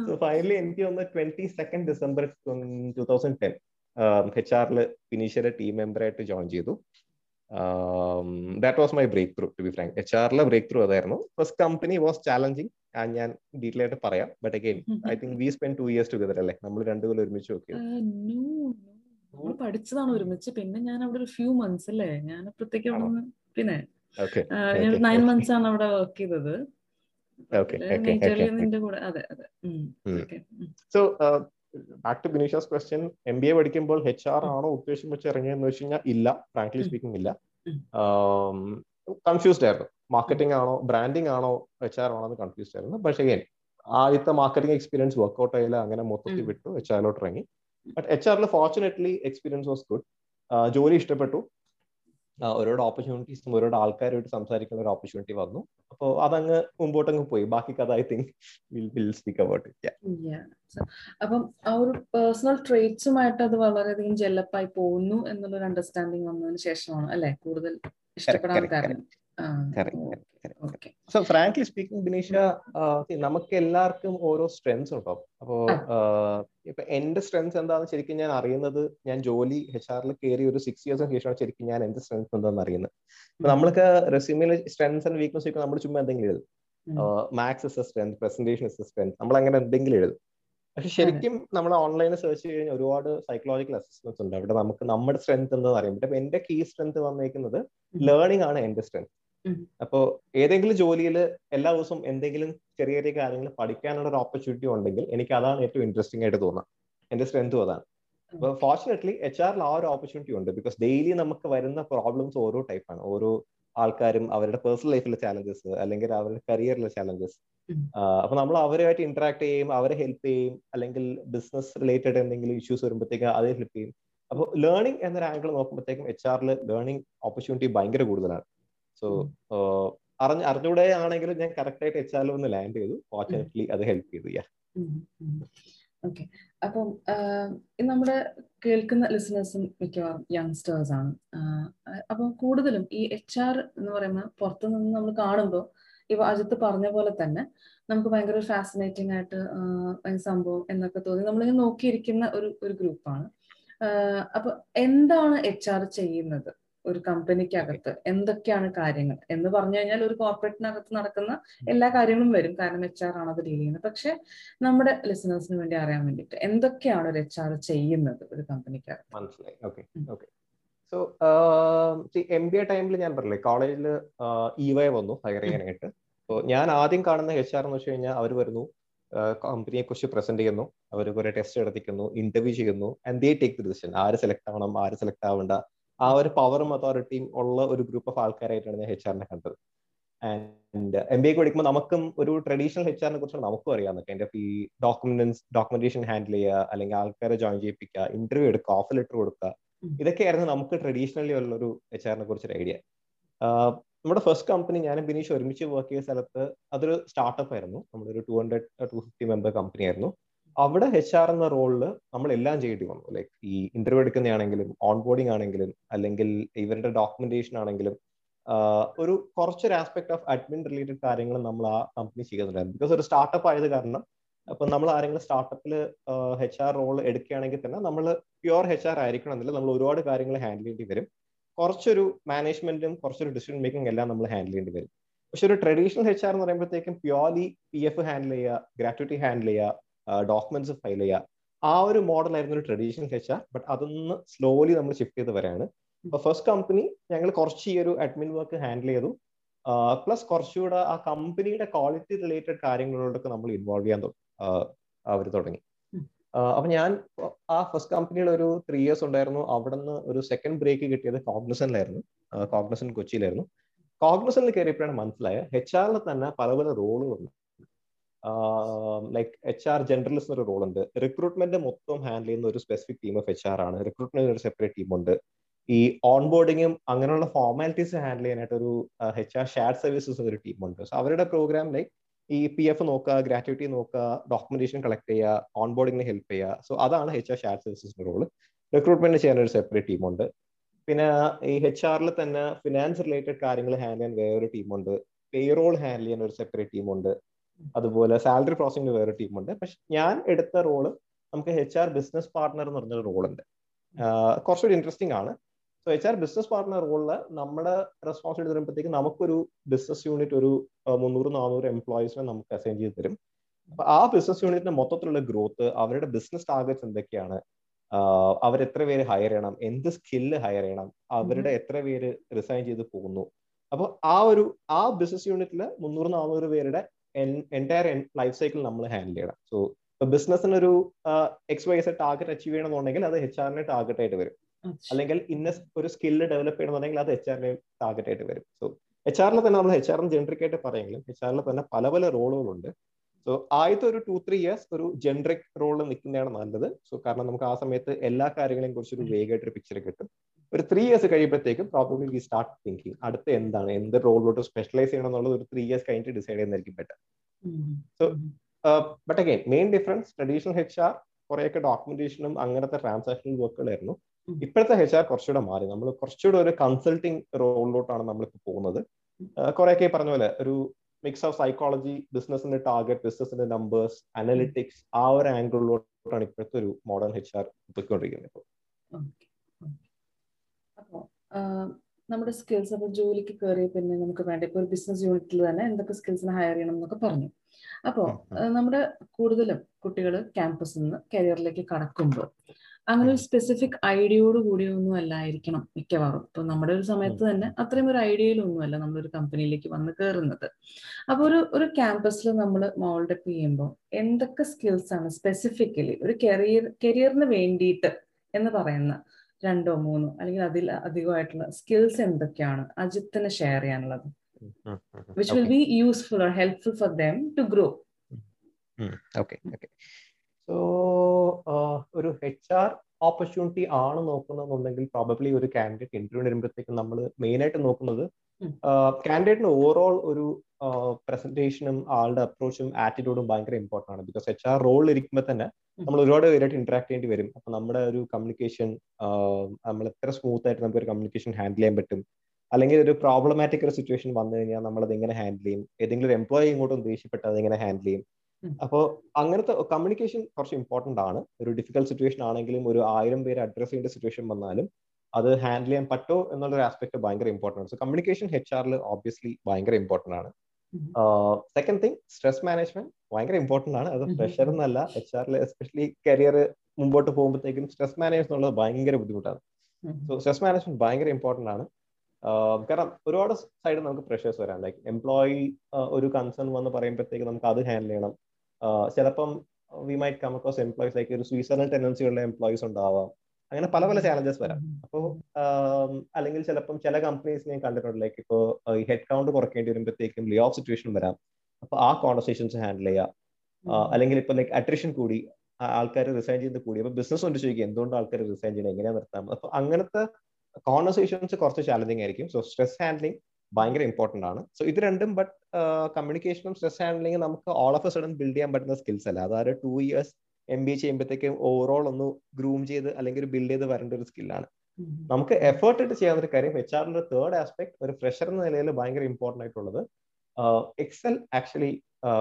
സോ ഫൈനലി എനിക്ക് ഒന്ന് twenty second December two thousand ten H ആറിൽ ബിനീഷയുടെ ടീം മെമ്പറായിട്ട് ജോയിൻ ചെയ്തു. That was my breakthrough to be frank H ആറിലെ ബ്രേക്ക് ത്രൂ അതായിരുന്നു. ഫസ്റ്റ് കമ്പനി വാസ് ചാലഞ്ചിങ് ഞാൻ ഡീറ്റെയിൽ ആയിട്ട് പറയാം. But again I think we spend two years together അല്ലേ? നമ്മൾ രണ്ടുപേരും ഒരുമിച്ച് നോക്കി നമ്മൾ പഠിച്ചതാണ് ഒരുമിച്ച്. പിന്നെ ഞാൻ അവിടെ ഒരു ഫ്യൂ മന്ത്സ് അല്ലേ? ഞാൻ അപ്പോഴത്തേക്ക് പിന്നെ ഞാൻ നയൻ മന്ത്സ് ആണ് അവിടെ വർക്ക് ചെയ്തത്. So back to ബിനീഷാസ് question M B A പഠിക്കുമ്പോൾ എച്ച് ആർ ആണോ ഉദ്ദേശം വെച്ച് ഇറങ്ങിയെന്ന് വെച്ച് കഴിഞ്ഞാൽ ഇല്ല ഫ്രാങ്ക്ലി സ്പീക്കിംഗ് ഇല്ല. കൺഫ്യൂസ്ഡ് ആയിരുന്നു. മാർക്കറ്റിംഗ് ആണോ ബ്രാൻഡിംഗ് ആണോ എച്ച് ആർ ആണോ എന്ന് കൺഫ്യൂസ്ഡ് ആയിരുന്നു. പക്ഷേ അഗൈൻ ആദ്യത്തെ മാർക്കറ്റിംഗ് എക്സ്പീരിയൻസ് വർക്ക്ഔട്ട് ആയില്ല അങ്ങനെ മൊത്തത്തിൽ വിട്ടു എച്ച് ആറിലോട്ട് ഇറങ്ങി. ബട്ട് എച്ച് ആറിൽ ഫോർച്ചുനേറ്റ്ലി എക്സ്പീരിയൻസ് വാസ് ഗുഡ് ജോലി ഇഷ്ടപ്പെട്ടു. ഓരോരോ ഓപ്പർച്യൂണിറ്റീസും ഓരോരോ ആൾക്കാരുമായിട്ട് സംസാരിക്കുന്ന ഒരു ഓപ്പർച്യൂണിറ്റി വന്നു. അപ്പോൾ അതങ്ങ് മുമ്പോട്ടങ്ങ് പോയി. ബാക്കി കഥ I think will will speak about അപ്പം ആ ഒരു പേഴ്സണൽ ട്രേറ്റ്സുമായിട്ട് അത് വളരെയധികം ജെല്ലപ്പായി പോകുന്നു എന്നുള്ളൊരു അണ്ടർസ്റ്റാൻഡിങ് വന്നതിന് ശേഷമാണ് അല്ലെ? കൂടുതൽ ഇഷ്ടപ്പെടാൻ കാരണം. Okay. So frankly speaking Bineesha നമുക്ക് എല്ലാവർക്കും ഓരോ സ്ട്രെങ്സ് ഉണ്ടോ അപ്പോ ഇപ്പൊ എന്റെ സ്ട്രെങ്സ് എന്താണെന്ന് ശരിക്കും ഞാൻ അറിയുന്നത് ഞാൻ ജോലി എച്ച് ആറിൽ കയറി ഒരു സിക്സ് ഇയേഴ്സിന് ശേഷമാണ് ശരിക്കും ഞാൻ എന്റെ സ്ട്രെങ്സ് എന്താണെന്ന് അറിയുന്നത്. അപ്പൊ നമ്മൾക്ക് റെസ്യൂമിൽ സ്ട്രെങ്സ് ആൻഡ് വീക്ക്നസ് ഒക്കെ നമ്മൾ ചുമ്മാ എന്തെങ്കിലും എഴുതും. Maths is strength presentation is strength നമ്മൾ അങ്ങനെ എന്തെങ്കിലും എഴുതും. പക്ഷെ ശരിക്കും നമ്മൾ ഓൺലൈനിൽ സെർച്ച് ചെയ്ത് കഴിഞ്ഞാൽ ഒരുപാട് സൈക്കോളജിക്കൽ അസസ്മെന്റ്സ് ഉണ്ട്. അവിടെ നമുക്ക് നമ്മുടെ സ്ട്രെങ്ത് എന്താണെന്ന് അറിയാം അപ്പൊ എന്റെ കീ സ്ട്രെങ്ത് വന്നേക്കുന്നത് ലേണിംഗ് ആണ് എന്റെ സ്ട്രെങ്ത് അപ്പോ ഏതെങ്കിലും ജോലിയിൽ എല്ലാ ദിവസവും എന്തെങ്കിലും ചെറിയ ചെറിയ കാര്യങ്ങൾ പഠിക്കാനുള്ള ഒരു ഓപ്പർച്യൂണിറ്റി ഉണ്ടെങ്കിൽ എനിക്ക് അതാണ് ഏറ്റവും ഇൻട്രസ്റ്റിംഗ് ആയിട്ട് തോന്നുന്നത് എന്റെ സ്ട്രെങ്ത് അതാണ്. അപ്പൊ ഫോർച്ചുനേറ്റ്ലി എച്ച് ആറിൽ ആ ഒരു ഓപ്പർച്യൂണിറ്റി ഉണ്ട് ബിക്കോസ് ഡെയിലി നമുക്ക് വരുന്ന പ്രോബ്ലംസ് ഓരോ ടൈപ്പാണ് ഓരോ ആൾക്കാരും അവരുടെ പേഴ്സണൽ ലൈഫിലെ ചാലഞ്ചസ് അല്ലെങ്കിൽ അവരുടെ കരിയറിലെ ചാലഞ്ചസ് അപ്പൊ നമ്മൾ അവരുമായിട്ട് ഇന്ററാക്ട് ചെയ്യും അവരെ ഹെൽപ്പ് ചെയ്യും അല്ലെങ്കിൽ ബിസിനസ് റിലേറ്റഡ് എന്തെങ്കിലും ഇഷ്യൂസ് വരുമ്പോഴത്തേക്ക് അതേ ഹെൽപ്പ് ചെയ്യും. അപ്പോൾ ലേണിംഗ് എന്നൊരു ആംഗിൾ നോക്കുമ്പോഴത്തേക്കും എച്ച് ആറിൽ ലേണിംഗ് ഓപ്പർച്യൂണിറ്റി ഭയങ്കര കൂടുതലാണ്. സോ അറിഞ്ഞ അറിഞ്ഞൂടെ ആണെങ്കിലും ഞാൻ കറക്റ്റ് ആയിട്ട് എച്ച് ആറിൽ ഒന്ന് ലാൻഡ് ചെയ്തു. ഫോർച്ചുനേറ്റ്ലി അത് ഹെൽപ്പ് ചെയ്തു. യാ ഓക്കെ അപ്പം നമ്മുടെ കേൾക്കുന്ന ലിസണേഴ്സും മിക്കവാറും യങ്സ്റ്റേഴ്സ് ആണ്. അപ്പം കൂടുതലും ഈ എച്ച് ആർ എന്ന് പറയുമ്പോൾ പുറത്തു നിന്ന് നമ്മൾ കാണുമ്പോൾ ഇവ അജിത്ത് പറഞ്ഞ പോലെ തന്നെ നമുക്ക് ഭയങ്കര ഫാസിനേറ്റിംഗ് ആയിട്ട് സംഭവം എന്നൊക്കെ തോന്നി. നമ്മളിങ്ങനെ നോക്കിയിരിക്കുന്ന ഒരു ഒരു ഗ്രൂപ്പാണ് അപ്പൊ എന്താണ് എച്ച് ആർ ചെയ്യുന്നത്? ഒരു കമ്പനിക്കകത്ത് എന്തൊക്കെയാണ് കാര്യങ്ങൾ? എന്ന് പറഞ്ഞു കഴിഞ്ഞാൽ ഒരു കോർപ്പറേറ്റിനകത്ത് നടക്കുന്ന എല്ലാ കാര്യങ്ങളും വരും. കാരണം എച്ച് ആർ ആണ് അത് ഡീൽ ചെയ്യുന്നത്. പക്ഷെ നമ്മുടെ ലിസണേഴ്സിന് വേണ്ടി അറിയാൻ വേണ്ടിട്ട് എന്തൊക്കെയാണ് ഒരു എച്ച് ആർ ചെയ്യുന്നത് ഒരു കമ്പനിക്കകത്ത്? മനസ്സിലായി. Okay okay. So M B A ടൈമിൽ ഞാൻ പറഞ്ഞില്ലേ കോളേജിൽ ഇ വൈ വന്നു ഹയർ ചെയ്യാനായിട്ട് അപ്പോൾ ഞാൻ ആദ്യം കാണുന്ന എച്ച് ആർ എന്ന് വെച്ച് കഴിഞ്ഞാൽ അവർ വരുന്നു കമ്പനിയെ കുറിച്ച് പ്രസന്റ് ചെയ്യുന്നു. അവർ കുറെ ടെസ്റ്റ് നടത്തിക്കുന്നു ഇന്റർവ്യൂ ചെയ്യുന്നു and they take the decision ആര് സെലക്ട് ആവണം ആര് സെലക്ട് ആവേണ്ട ആ ഒരു പവറും അതോറിറ്റിയും ഉള്ള ഒരു ഗ്രൂപ്പ് ഓഫ് ആൾക്കാരായിട്ടാണ് ഞാൻ എച്ച് ആറിനെ കണ്ടത്. ആൻഡ് എം ബി എക്ക് പഠിക്കുമ്പോൾ നമുക്കും ഒരു ട്രഡീഷണൽ എച്ച് ആറിനെ കുറിച്ച് നമുക്കും അറിയാം എന്റെ ഈ ഡോക്യുമെന്റ്സ് ഡോക്യുമെന്റേഷൻ ഹാൻഡിൽ ചെയ്യുക അല്ലെങ്കിൽ ആൾക്കാരെ ജോയിൻ ചെയ്യിപ്പിക്കുക ഇന്റർവ്യൂ എടുക്കുക ഓഫർ ലെറ്റർ കൊടുക്കുക ഇതൊക്കെയായിരുന്നു നമുക്ക് ട്രഡീഷണലി ഉള്ള ഒരു എച്ച് ആറിനെ കുറിച്ചൊരു ഐഡിയ നമ്മുടെ ഫസ്റ്റ് കമ്പനി ഞാനും ബിനീഷ് ഒരുമിച്ച് വർക്ക് ചെയ്ത സ്ഥലത്ത് അതൊരു സ്റ്റാർട്ടപ്പ് ആയിരുന്നു. നമ്മുടെ ഒരു two hundred two fifty member company ആയിരുന്നു. അവിടെ എച്ച് ആർ എന്ന റോളിൽ നമ്മൾ എല്ലാം ചെയ്യേണ്ടി വന്നു. ലൈക്ക് ഈ ഇന്റർവ്യൂ എടുക്കുന്നതാണെങ്കിലും ഓൺ ബോർഡിംഗ് ആണെങ്കിലും അല്ലെങ്കിൽ ഇവരുടെ ഡോക്യുമെന്റേഷൻ ആണെങ്കിലും ഒരു കുറച്ചൊരു ആസ്പെക്ട് ഓഫ് അഡ്മിൻ റിലേറ്റഡ് കാര്യങ്ങൾ നമ്മൾ ആ കമ്പനി ചെയ്യുന്നുണ്ടായിരുന്നു. ബിക്കോസ് ഒരു സ്റ്റാർട്ടപ്പ് ആയത് കാരണം അപ്പൊ നമ്മൾ ആരെങ്കിലും സ്റ്റാർട്ടപ്പിൽ എച്ച് ആർ റോൾ എടുക്കുകയാണെങ്കിൽ തന്നെ നമ്മൾ പ്യുവർ എച്ച് ആർ ആയിരിക്കണം എന്നില്ല നമ്മൾ ഒരുപാട് കാര്യങ്ങൾ ഹാൻഡിൽ ചെയ്യേണ്ടി വരും. കുറച്ചൊരു മാനേജ്മെന്റും കുറച്ചൊരു ഡിസിഷൻ മേക്കിംഗ് എല്ലാം നമ്മൾ ഹാൻഡിൽ ചെയ്യേണ്ടി വരും. പക്ഷെ ഒരു ട്രഡീഷണൽ എച്ച് ആർ എന്ന് പറയുമ്പോഴത്തേക്കും പ്യുവർലി പി എഫ് ഹാൻഡിൽ ചെയ്യുക ഗ്രാറ്റുവിറ്റി ഹാൻഡിൽ ചെയ്യുക ഡോക്യുമെന്റ്സ് ഫയൽ ചെയ്യുക ആ ഒരു മോഡൽ ആയിരുന്നു ഒരു ട്രഡീഷണൽ എച്ച് ആർ ബട്ട് അതൊന്ന് സ്ലോലി നമ്മൾ ഷിഫ്റ്റ് ചെയ്ത് വരാണ്. അപ്പൊ ഫസ്റ്റ് കമ്പനി ഞങ്ങൾ കുറച്ച് ഈ ഒരു അഡ്മിൻ വർക്ക് ഹാൻഡിൽ ചെയ്തു. പ്ലസ് കുറച്ചുകൂടെ ആ കമ്പനിയുടെ ക്വാളിറ്റി റിലേറ്റഡ് കാര്യങ്ങളോടൊക്കെ നമ്മൾ ഇൻവോൾവ് ചെയ്യാൻ അവർ തുടങ്ങി. അപ്പൊ ഞാൻ ആ ഫസ്റ്റ് കമ്പനിയിൽ ഒരു ത്രീ ഇയേഴ്സ് ഉണ്ടായിരുന്നു. അവിടെ നിന്ന് ഒരു സെക്കൻഡ് ബ്രേക്ക് കിട്ടിയത് കോഗ്നസനിലായിരുന്നു കോഗ്നസൻ കൊച്ചിയിലായിരുന്നു. കോഗ്നസനിൽ കയറിയപ്പോഴാണ് മനസ്സിലായത്. എച്ച് ആറിൽ തന്നെ പല പല റോളുകളുണ്ട് ലൈക്ക് എച്ച് ആർ ജനറലിസ്റ്റ് എന്നൊരു റോൾ ഉണ്ട്. റിക്രൂട്ട്മെന്റ് മൊത്തം ഹാൻഡിൽ ചെയ്യുന്ന ഒരു specific team of H R ആണ്. റിക്രൂട്ട്മെന്റ് ഒരു സെപ്പറേറ്റ് ടീമുണ്ട് ഈ ഓൺ ബോർഡിങ്ങും അങ്ങനെയുള്ള ഫോർമാലിറ്റീസ് ഹാൻഡിൽ ചെയ്യാനായിട്ട് ഒരു എച്ച് ആർ ഷെയർ സർവീസസ് ഒരു ടീമുണ്ട് സോ അവരുടെ പ്രോഗ്രാം ലൈക്ക് ഈ പി എഫ് നോക്കുക ഗ്രാറ്റുവിറ്റി നോക്കുക ഡോക്യുമെന്റേഷൻ കളക്ട് ചെയ്യുക ഓൺ ബോർഡിങ്ങിന് ഹെൽപ്പ് ചെയ്യുക. സോ അതാണ് എച്ച് ആർ ഷെയർ സർവീസസിന്റെ റോൾ റിക്രൂട്ട്മെന്റ് ചെയ്യാൻ ഒരു സെപ്പറേറ്റ് ടീമുണ്ട് പിന്നെ ഈ എച്ച് ആറിൽ തന്നെ ഫിനാൻസ് റിലേറ്റഡ് കാര്യങ്ങൾ ഹാൻഡിൽ ചെയ്യാൻ വേറൊരു ടീമുണ്ട് പേറോൾ ഹാൻഡിൽ ചെയ്യാൻ ഒരു സെപ്പറേറ്റ് ടീമുണ്ട് അതുപോലെ സാലറി പ്രോസസിംഗിന് വേറെ ടീമുണ്ട് പക്ഷെ ഞാൻ എടുത്ത റോൾ നമുക്ക് എച്ച് ആർ ബിസിനസ് പാർട്ണർ എന്ന് പറഞ്ഞൊരു റോളുണ്ട് കുറച്ചുകൂടി ഇൻട്രസ്റ്റിംഗ് ആണ്. So H R business partner റോളിൽ നമ്മുടെ റെസ്പോൺസിബിലിറ്റി വരുമ്പോഴത്തേക്ക് നമുക്കൊരു ബിസിനസ് യൂണിറ്റ് ഒരു മുന്നൂറ് നാനൂറ് എംപ്ലോയീസിനെ നമുക്ക് അസൈൻ ചെയ്ത് തരും. അപ്പൊ ആ ബിസിനസ് യൂണിറ്റിന്റെ മൊത്തത്തിലുള്ള ഗ്രോത്ത് അവരുടെ ബിസിനസ് ടാർഗറ്റ്സ് എന്തൊക്കെയാണ്? അവർ എത്ര പേര് ഹയർ ചെയ്യണം? എന്ത് സ്കില്ല് ഹയർ ചെയ്യണം? അവരുടെ എത്ര പേര് റിസൈൻ ചെയ്ത് പോകുന്നു? അപ്പോൾ ആ ഒരു ആ ബിസിനസ് യൂണിറ്റിൽ മുന്നൂറ് നാനൂറ് പേരുടെ എന്റയർ ലൈഫ് സൈക്കിൾ നമ്മൾ ഹാൻഡിൽ ചെയ്യണം. സോ ഇപ്പൊ ബിസിനസ്സിന് ഒരു X Y S target achieve ചെയ്യണമെന്നുണ്ടെങ്കിൽ അത് എച്ച് ആറിന് ടാർഗറ്റ് ആയിട്ട് വരും. അല്ലെങ്കിൽ ഇന്ന ഒരു സ്കില്ല് ഡെവലപ്പ് ചെയ്യണമെന്നുണ്ടെങ്കിൽ അത് എച്ച് ആറിന് ടാർഗറ്റ് ആയിട്ട് വരും. സോ എച്ച് ആറിൽ തന്നെ നമ്മൾ എച്ച് ആറിന് ജനറിക് ആയിട്ട് പറയുമെങ്കിലും എച്ച് ആറിൽ തന്നെ പല പല റോളുകളുണ്ട്. സോ ആദ്യത്തെ ഒരു ടു ത്രീ ഇയേഴ്സ് ഒരു ജനറിക് റോളിൽ നിൽക്കുന്നതാണ് നല്ലത്. സോ കാരണം നമുക്ക് ആ സമയത്ത് എല്ലാ കാര്യങ്ങളെയും കുറിച്ച് ഒരു വേഗമായിട്ട് ഒരു പിക്ചർ കിട്ടും. ഒരു ത്രീ ഇയേഴ്സ് കഴിയുമ്പോഴത്തേക്കും പ്രോബ്ലി വി സ്റ്റാർട്ട് തിങ്കിങ് അടുത്ത എന്താണ്? എന്ത് റോളിലോട്ട് സ്പെഷ്യലൈസ് ചെയ്യണം എന്നുള്ളത് ഒരു ത്രീ ഇയേഴ്സ് കഴിഞ്ഞിട്ട് ഡിസൈഡ് ചെയ്യുന്നതായിരിക്കും better so but again main difference traditional H R കുറെയൊക്കെ ഡോക്യുമെന്റേഷനും അങ്ങനത്തെ ട്രാൻസാക്ഷണൽ വർക്കുകളായിരുന്നു ഇപ്പോഴത്തെ എച്ച് ആർ കുറച്ചുകൂടെ മാറി. നമ്മൾ കുറച്ചുകൂടെ ഒരു കൺസൾട്ടിങ് റോളിലോട്ടാണ് നമ്മളിപ്പോൾ പോകുന്നത്. കുറെയൊക്കെ പറഞ്ഞ പോലെ ഒരു മിക്സ് ഓഫ് സൈക്കോളജി ബിസിനസിന്റെ ടാർഗറ്റ് ബിസിനസിന്റെ നമ്പേഴ്സ് അനലിറ്റിക്സ് ആ ഒരു ആംഗിളിലോട്ടാണ് ഇപ്പോഴത്തെ ഒരു മോഡേൺ എച്ച് ആർ പോയിക്കൊണ്ടിരിക്കുന്നത്. ഇപ്പോൾ അപ്പോ നമ്മുടെ സ്കിൽസ് അപ്പോൾ ജോലിക്ക് കയറിയ പിന്നെ നമുക്ക് വേണ്ട ഇപ്പോൾ ഒരു ബിസിനസ് യൂണിറ്റിൽ തന്നെ എന്തൊക്കെ സ്കിൽസിനെ ഹയർ ചെയ്യണം എന്നൊക്കെ പറഞ്ഞു. അപ്പോ നമ്മുടെ കൂടുതലും കുട്ടികൾ ക്യാമ്പസിൽ നിന്ന് കരിയറിലേക്ക് കടക്കുമ്പോൾ അങ്ങനെ ഒരു സ്പെസിഫിക് ഐഡിയയോട് കൂടിയൊന്നും അല്ലായിരിക്കണം മിക്കവാറും. ഇപ്പൊ നമ്മുടെ ഒരു സമയത്ത് തന്നെ അത്രയും ഒരു ഐഡിയയിലൊന്നുമല്ല നമ്മളൊരു കമ്പനിയിലേക്ക് വന്ന് കയറുന്നത് അപ്പൊ ഒരു ഒരു ക്യാമ്പസിൽ നമ്മൾ മോൾഡപ്പ് ചെയ്യുമ്പോൾ എന്തൊക്കെ സ്കിൽസ് ആണ് സ്പെസിഫിക്കലി ഒരു കരിയർ കരിയറിന് വേണ്ടിയിട്ട് എന്ന് പറയുന്ന രണ്ടോ മൂന്നോ അല്ലെങ്കിൽ അതിൽ അധികമായിട്ടുള്ള സ്കിൽസ് എന്തൊക്കെയാണ് അജിത്തിന് ഷെയർ ചെയ്യാനുള്ളത്. Which will be useful or helpful for them to grow okay okay so ഒരു എച്ച് ആർ ഓപ്പർച്യൂണിറ്റി ആണ് നോക്കുന്നതെന്നുണ്ടെങ്കിൽ പ്രോബബ്ലി ഒരു കാൻഡിഡേറ്റ് ഇന്റർവ്യൂ വരുമ്പോഴത്തേക്കും നമ്മൾ മെയിൻ ആയിട്ട് നോക്കുന്നത് കാൻഡിഡേറ്റിന് ഓവറോൾ ഒരു പ്രസന്റേഷനും ആളുടെ അപ്രോച്ചും ആറ്റിറ്റ്യൂഡും ഭയങ്കര ഇമ്പോർട്ടന്റ് ആണ്. ബിക്കോസ് എച്ച് ആർ റോളിൽ ഇരിക്കുമ്പോൾ തന്നെ നമ്മൾ ഒരുപാട് പേരായിട്ട് ഇന്ററാക്ട് ചെയ്യേണ്ടി വരും. അപ്പൊ നമ്മുടെ ഒരു കമ്മ്യൂണിക്കേഷൻ നമ്മൾ എത്ര സ്മൂത്ത് ആയിട്ട് നമുക്ക് ഒരു കമ്മ്യൂണിക്കേഷൻ ഹാൻഡിൽ ചെയ്യാൻ പറ്റും. അല്ലെങ്കിൽ ഒരു പ്രോബ്ലമാറ്റിക് ഒരു സിറ്റുവേഷൻ വന്നു കഴിഞ്ഞാൽ നമ്മൾ അത് എങ്ങനെ ഹാൻഡിൽ ചെയ്യും? ഏതെങ്കിലും ഒരു എംപ്ലോയി ഇങ്ങോട്ട് ദേഷ്യപ്പെട്ട് അത് എങ്ങനെ ഹാൻഡിൽ ചെയ്യും? അപ്പോൾ അങ്ങനത്തെ കമ്മ്യൂണിക്കേഷൻ കുറച്ച് ഇമ്പോർട്ടന്റ് ആണ്. ഒരു ഡിഫിക്കൽട്ട് സിറ്റുവേഷൻ ആണെങ്കിലും ഒരു ആയിരം പേര് അഡ്രസ് ചെയ്യേണ്ട സിറ്റുവേഷൻ വന്നാലും അത് ഹാൻഡിൽ ചെയ്യാൻ പറ്റുമോ എന്നുള്ള ഒരു ആസ്പെക്ട് ഭയങ്കര ഇമ്പോർട്ടന്റ് ആണ്. സോ കമ്മ്യൂണിക്കേഷൻ എച്ച് ആറിൽ ഓബിയസ്ലി ഭയങ്കര ഇമ്പോർട്ടന്റ് ആണ്. സെക്കൻഡ് തിങ് സ്ട്രെസ് മാനേജ്മെന്റ് ഭയങ്കര ഇമ്പോർട്ടന്റ് ആണ്. അത് പ്രഷർ എന്നല്ല എച്ച് ആറിൽ എസ്പെഷ്യലി കരിയർ മുമ്പോട്ട് പോകുമ്പോഴത്തേക്കും സ്ട്രെസ് മാനേജ് എന്നുള്ളത് ഭയങ്കര ബുദ്ധിമുട്ടാണ്. സോ സ്ട്രെസ് മാനേജ്മെന്റ് ഭയങ്കര ഇമ്പോർട്ടന്റ് ആണ്. കാരണം ഒരുപാട് സൈഡ് നമുക്ക് പ്രഷേഴ്സ് വരാം. ലൈക്ക് എംപ്ലോയി ഒരു കൺസേൺ വന്ന് പറയുമ്പോഴത്തേക്ക് നമുക്ക് അത് ഹാൻഡിൽ ചെയ്യണം. ചിലപ്പം we might come across employees like ഒരു സൂയിസൈഡൽ ടെൻഡൻസിയുള്ള എംപ്ലോയീസ് ഉണ്ടാവാം. അങ്ങനെ പല പല ചാലഞ്ചസ് വരാം. അപ്പോ അല്ലെങ്കിൽ ചിലപ്പം ചില കമ്പനീസ് ഞാൻ കണ്ടിട്ടുണ്ട്. ലൈക്ക് ഇപ്പോൾ ഈ ഹെഡ് കൗണ്ട് കുറയ്ക്കേണ്ടി വരുമ്പോഴത്തേക്കും ലേ ഓഫ് സിറ്റുവേഷൻ വരാം. അപ്പൊ ആ കോൺവെർസേഷൻസ് ഹാൻഡിൽ ചെയ്യാം. അല്ലെങ്കിൽ ഇപ്പൊ ലൈക്ക് അട്രിഷൻ കൂടി ആൾക്കാർ റിസൈൻ ചെയ്ത് കൂടി. അപ്പൊ ബിസിനസ് കൊണ്ട് ചോദിക്കും എന്തുകൊണ്ട് ആൾക്കാർ റിസൈൻ ചെയ്യണം? എങ്ങനെയാ നിർത്താം അപ്പൊ അങ്ങനത്തെ കോൺവെർസേഷൻസ് കുറച്ച് ചാലഞ്ചിങ് ആയിരിക്കും. സോ സ്ട്രെസ് ഹാൻഡ്ലിംഗ് ഭയങ്കര ഇമ്പോർട്ടന്റ് ആണ്. സോ ഇത് രണ്ടും ബട്ട് കമ്മ്യൂണിക്കേഷനും സ്ട്രെസ് ഹാൻഡ്ലിംഗ് നമുക്ക് all of a sudden build ചെയ്യാൻ പറ്റുന്ന സ്കിൽസ് അല്ല. അതായത് two years M B A ചെയ്യുമ്പോഴത്തേക്കും ഓവറോൾ ഒന്ന് ഗ്രൂം ചെയ്ത് അല്ലെങ്കിൽ ബിൽഡ് ചെയ്ത് വരേണ്ട ഒരു സ്കില്ലാണ് നമുക്ക് എഫേർട്ട് ഇട്ട് ചെയ്യാവുന്ന ഒരു കാര്യം എച്ച് ആറിന്റെ തേർഡ് ആസ്പെക്ട് ഒരു ഫ്രഷർ എന്ന നിലയിൽ ഭയങ്കര ഇമ്പോർട്ടന്റ് ആയിട്ടുള്ളത് എക്സൽ ആക്ച്വലി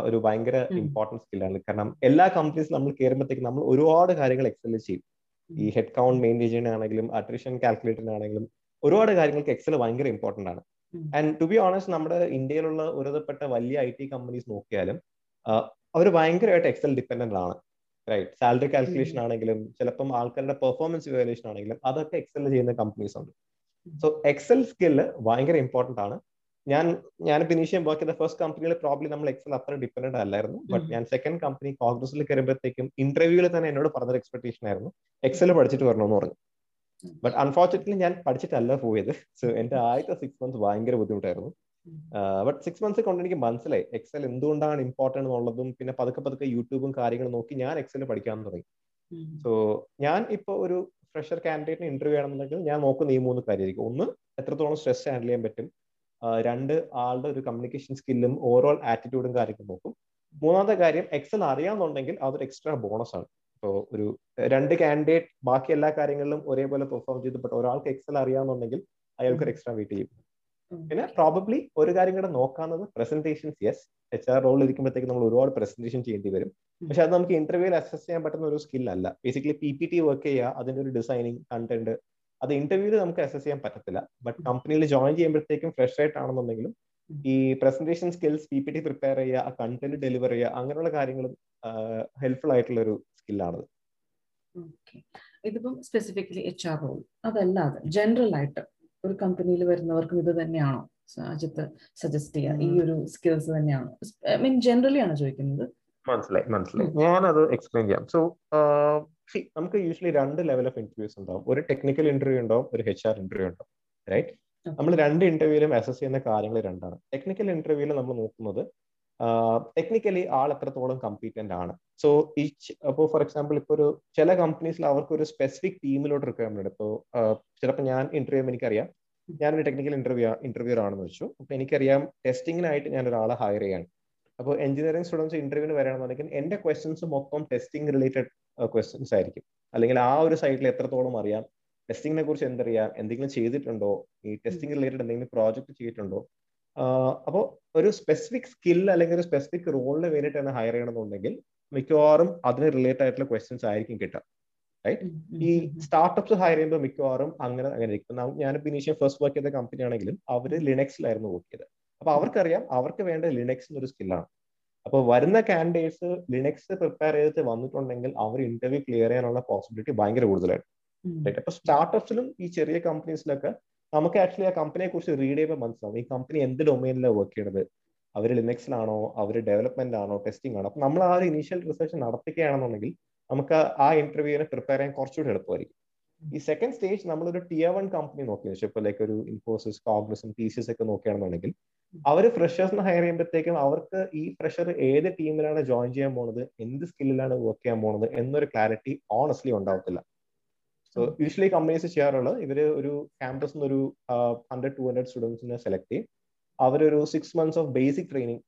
ഒരു ഭയങ്കര ഇമ്പോർട്ടന്റ് സ്കില്ലാണ് കാരണം എല്ലാ കമ്പനീസ് നമ്മൾ കയറുമ്പോഴത്തേക്കും നമ്മൾ ഒരുപാട് കാര്യങ്ങൾ എക്സലിൽ ചെയ്യും. ഈ ഹെഡ് കൗണ്ട് മെയിന്റെയിൻ ചെയ്യാനാണെങ്കിലും അട്രിഷൻ കാൽക്കുലേറ്ററിനാണെങ്കിലും ഒരുപാട് കാര്യങ്ങൾക്ക് എക്സൽ ഭയങ്കര ഇമ്പോർട്ടന്റ് ആണ്. ആൻഡ് ടു ബി ഓണസ്റ്റ് നമ്മുടെ ഇന്ത്യയിലുള്ള ഒരുതപ്പെട്ട വലിയ ഐ ടി കമ്പനീസ് നോക്കിയാലും അവർ ഭയങ്കരമായിട്ട് എക്സൽ ഡിപ്പെൻഡന്റ് ആണ്. റൈറ്റ് സാലറി കാൽക്കുലേഷൻ ആണെങ്കിലും ചിലപ്പം ആൾക്കാരുടെ പെർഫോമൻസ് ഇവാലുവേഷൻ ആണെങ്കിലും അതൊക്കെ എക്സൽ ചെയ്യുന്ന കമ്പനീസ് ഉണ്ട്. സോ എക്സൽ സ്കില്ല് ഭയങ്കര ഇമ്പോർട്ടന്റ് ആണ്. ഞാൻ ഞാൻ ഇനീഷ്യം വർക്ക് ചെയ്ത ഫസ്റ്റ് കമ്പനിയിൽ പ്രോബ്ലി നമ്മൾ എക്സൽ അത്ര ഡിപ്പെൻഡന്റ് അല്ലായിരുന്നു. ബട്ട് ഞാൻ സെക്കൻഡ് കമ്പനി കോൺഗ്രസിൽ കയറുമ്പോഴത്തേക്കും ഇന്റർവ്യൂവിൽ തന്നെ എന്നോട് പറഞ്ഞൊരു എക്സ്പെക്ടേഷൻ ആയിരുന്നു. എക്സൽ പഠിച്ചിട്ട് വരണമെന്ന് പറഞ്ഞു. ബട്ട് അൺഫോർച്ചുനേറ്റ്ലി ഞാൻ പഠിച്ചിട്ടല്ല പോയത്. സോ എന്റെ ആദ്യത്തെ സിക്സ് മന്ത്സ് ഭയങ്കര ബുദ്ധിമുട്ടായിരുന്നു. ബട്ട് സിക്സ് മന്ത്സ് കൊണ്ട് എനിക്ക് മനസ്സിലായി. എക്സൽ എന്തുകൊണ്ടാണ് ഇമ്പോർട്ടന്റ് എന്നുള്ളതും പിന്നെ പതുക്കെ പതുക്കെ യൂട്യൂബും കാര്യങ്ങളും നോക്കി ഞാൻ എക്സൽ പഠിക്കാൻ തുടങ്ങി. സോ ഞാൻ ഇപ്പോൾ ഒരു ഫ്രഷർ കാൻഡിഡേറ്റിന് ഇന്റർവ്യൂ ആണെന്നുണ്ടെങ്കിൽ ഞാൻ നോക്കുന്ന ഈ മൂന്ന് കാര്യമായിരിക്കും. ഒന്ന് എത്രത്തോളം സ്ട്രെസ് ഹാൻഡിൽ ചെയ്യാൻ പറ്റും? രണ്ട് ആളുടെ ഒരു കമ്മ്യൂണിക്കേഷൻ സ്കില്ലും ഓവറോൾ ആറ്റിറ്റ്യൂഡും കാര്യങ്ങളും നോക്കും. മൂന്നാമത്തെ കാര്യം എക്സൽ അറിയാമെന്നുണ്ടെങ്കിൽ അതൊരു എക്സ്ട്രാ ബോണസ് ആണ്. ഇപ്പോൾ ഒരു രണ്ട് കാൻഡിഡേറ്റ് ബാക്കി എല്ലാ കാര്യങ്ങളിലും ഒരേപോലെ പെർഫോം ചെയ്തു ബട്ട് ഒരാൾക്ക് എക്സൽ അറിയാമെന്നുണ്ടെങ്കിൽ അയാൾക്ക് ഒരു എക്സ്ട്രാ വെയിറ്റ് ചെയ്യും. പിന്നെ പ്രോബബ്ലി ഒരു കാര്യം കൂടെ നോക്കാവുന്നത് പ്രസന്റേഷൻസ് യെസ് എച്ച് ആർ റോളിൽ ഇരിക്കുമ്പോഴത്തേക്ക് നമ്മൾ ഒരുപാട് പ്രസന്റേഷൻ ചെയ്യേണ്ടി വരും. പക്ഷെ അത് നമുക്ക് ഇന്റർവ്യൂവിൽ അസസ് ചെയ്യാൻ പറ്റുന്ന ഒരു സ്കിൽ അല്ല. Basically P P T work ചെയ്യുക അതിന്റെ ഒരു ഡിസൈനിങ് കണ്ടന്റ് അത് ഇന്റർവ്യൂവിൽ നമുക്ക് അസസ് ചെയ്യാൻ പറ്റത്തില്ല. ബട്ട് കമ്പനിയിൽ ജോയിൻ ചെയ്യുമ്പോഴത്തേക്കും ഫ്രഷ് ആയിട്ട് ആണെന്നുണ്ടെങ്കിലും ഈ presentation skills P P T prepare ചെയ്യുക ആ കണ്ടന്റ് ഡെലിവർ ചെയ്യുക അങ്ങനെയുള്ള കാര്യങ്ങളും ഹെൽപ്ഫുൾ ആയിട്ടുള്ള ഒരു സ്കില്ലാണത് ഇതിപ്പം സ്പെസിഫിക്കലി എച്ച് ആർ റോൾ അതല്ലാതെ ജനറൽ ആയിട്ട് ഒരു കമ്പനിയിൽ വരുന്നവർക്കും ഇത് തന്നെയാണോ അജിത്ത് സജസ്റ്റ് ചെയ്യുക ഈ ഒരു സ്കിൽസ് തന്നെയാണോ? ഐ മീൻ ജനറലി ആണ് ചോദിക്കുന്നത്. മനസ്സിലായി മനസ്സിലായി. ഞാനത് എക്സ്പ്ലെയിൻ ചെയ്യാം. സോ നമുക്ക് യൂഷ്വലി രണ്ട് ലെവൽ ഓഫ് ഇന്റർവ്യൂസ് ഉണ്ടാവും. ഒരു ടെക്നിക്കൽ ഇന്റർവ്യൂ ഉണ്ടാവും ഒരു എച്ച് ആർ ഇന്റർവ്യൂ ഉണ്ടാവും. റൈറ്റ് നമ്മൾ രണ്ട് ഇന്റർവ്യൂവിലും അസസ് ചെയ്യുന്ന കാര്യങ്ങൾ രണ്ടാണ്. ടെക്നിക്കൽ ഇന്റർവ്യൂവിൽ നമ്മൾ നോക്കുന്നത് ടെക്നിക്കലി ആൾ എത്രത്തോളം കമ്പീറ്റന്റ് ആണ്. സോ ഈ അപ്പോൾ ഫോർ എക്സാമ്പിൾ ഇപ്പോൾ ഒരു ചില കമ്പനീസിൽ അവർക്ക് ഒരു സ്പെസിഫിക് ടീമിലോട്ട് റിക്വയർമെന്റ് ഇപ്പോൾ ചിലപ്പോൾ ഞാൻ ഇന്റർവ്യൂ എനിക്കറിയാം. ഞാനൊരു ടെക്നിക്കൽ ഇന്റർവ്യൂ ഇന്റർവ്യൂർ ആണെന്ന് വെച്ചു. അപ്പോൾ എനിക്കറിയാം ടെസ്റ്റിങ്ങിനായിട്ട് ഞാൻ ഒരാളെ ഹയർ ചെയ്യാണ്. അപ്പോൾ എഞ്ചിനീയറിംഗ് സ്റ്റുഡൻസ് ഇന്റർവ്യൂവിന് വരണമെന്നുണ്ടെങ്കിൽ എന്റെ ക്വസ്റ്റ്യൻസ് മൊത്തം ടെസ്റ്റിംഗ് റിലേറ്റഡ് ക്വസ്റ്റ്യൻസ് ആയിരിക്കും. അല്ലെങ്കിൽ ആ ഒരു സൈറ്റിൽ എത്രത്തോളം അറിയാം ടെസ്റ്റിങ്ങിനെ കുറിച്ച് എന്തറിയാം എന്തെങ്കിലും ചെയ്തിട്ടുണ്ടോ? ഈ ടെസ്റ്റിംഗ് റിലേറ്റഡ് എന്തെങ്കിലും പ്രോജക്റ്റ് ചെയ്തിട്ടുണ്ടോ? അപ്പോൾ ഒരു സ്പെസിഫിക് സ്കിൽ അല്ലെങ്കിൽ ഒരു സ്പെസിഫിക് റോളിന് വേണ്ടിയിട്ടാണ് ഹയർ ചെയ്യണമെന്നുണ്ടെങ്കിൽ മിക്കവാറും അതിന് റിലേറ്റഡ് ആയിട്ടുള്ള ക്വസ്റ്റ്യൻസ് ആയിരിക്കും കിട്ടുക റൈറ്റ് ഈ സ്റ്റാർട്ടപ്സ് ഹയർ ചെയ്യുമ്പോൾ മിക്കവാറും അങ്ങനെ അങ്ങനെ ഇരിക്കും. ഞാൻ ഇനീഷ്യൽ ഫസ്റ്റ് വർക്ക് ചെയ്ത കമ്പനി ആണെങ്കിലും അവർ ലിനക്സിലായിരുന്നു വർക്ക് ചെയ്തത്. അപ്പൊ അവർക്കറിയാം അവർക്ക് വേണ്ട ലിനക്സ് ഒരു സ്കില്ലാണ് അപ്പോൾ വരുന്ന കാൻഡിഡേറ്റ്സ് ലിനക്സ് പ്രിപ്പയർ ചെയ്തിട്ട് വന്നിട്ടുണ്ടെങ്കിൽ അവർ ഇന്റർവ്യൂ ക്ലിയർ ചെയ്യാനുള്ള പോസിബിലിറ്റി ഭയങ്കര കൂടുതലായിരുന്നു അപ്പൊ സ്റ്റാർട്ടപ്സിലും ഈ ചെറിയ കമ്പനീസിലൊക്കെ നമുക്ക് ആക്ച്വലി ആ കമ്പനിയെ കുറിച്ച് റീഡ് ചെയ്യുമ്പോൾ മനസ്സിലാവും. ഈ കമ്പനി എന്ത് ഡൊമൈനിലാണ് വർക്ക് ചെയ്യണത്? അവർ ലിനക്സിലാണോ? അവർ ഡെവലപ്മെന്റ് ആണോ ടെസ്റ്റിംഗ് ആണോ? അപ്പൊ നമ്മൾ ആ ഒരു ഇനീഷ്യൽ റിസർച്ച് നടത്തുകയാണെന്നുണ്ടെങ്കിൽ നമുക്ക് ആ ഇന്റർവ്യൂവിനെ പ്രിപ്പയർ ചെയ്യാൻ കുറച്ചുകൂടി എളുപ്പമായിരിക്കും. ഈ സെക്കൻഡ് സ്റ്റേജ് നമ്മളൊരു ടിയർ വൺ കമ്പനി നോക്കി. വെച്ചാൽ ഇപ്പോൾ ലൈക്ക് ഒരു ഇൻഫോസിസ് കോഗ്നസും ടി സി എസ് ഒക്കെ നോക്കുകയാണെന്നുണ്ടെങ്കിൽ അവർ ഫ്രഷേഴ്സിനെ ഹയർ ചെയ്യുമ്പോഴത്തേക്കും അവർക്ക് ഈ ഫ്രഷർ ഏത് ടീമിലാണ് ജോയിൻ ചെയ്യാൻ പോണത്? എന്ത് സ്കില്ലിലാണ് വർക്ക് ചെയ്യാൻ പോണത്? എന്നൊരു ക്ലാരിറ്റി ഓണസ്റ്റ്ലി ഉണ്ടാവത്തില്ല. സോ യൂഷ്വലി കമ്പനീസ് ചെയ്യാറുള്ളത് ഇവർ ഒരു ക്യാമ്പസിൽ നിന്ന് ഒരു ഹൺഡ്രഡ് ടു ഹൺഡ്രഡ് സ്റ്റുഡൻസിനെ സെലക്ട് ചെയ്യും. അവരൊരു six months of basic training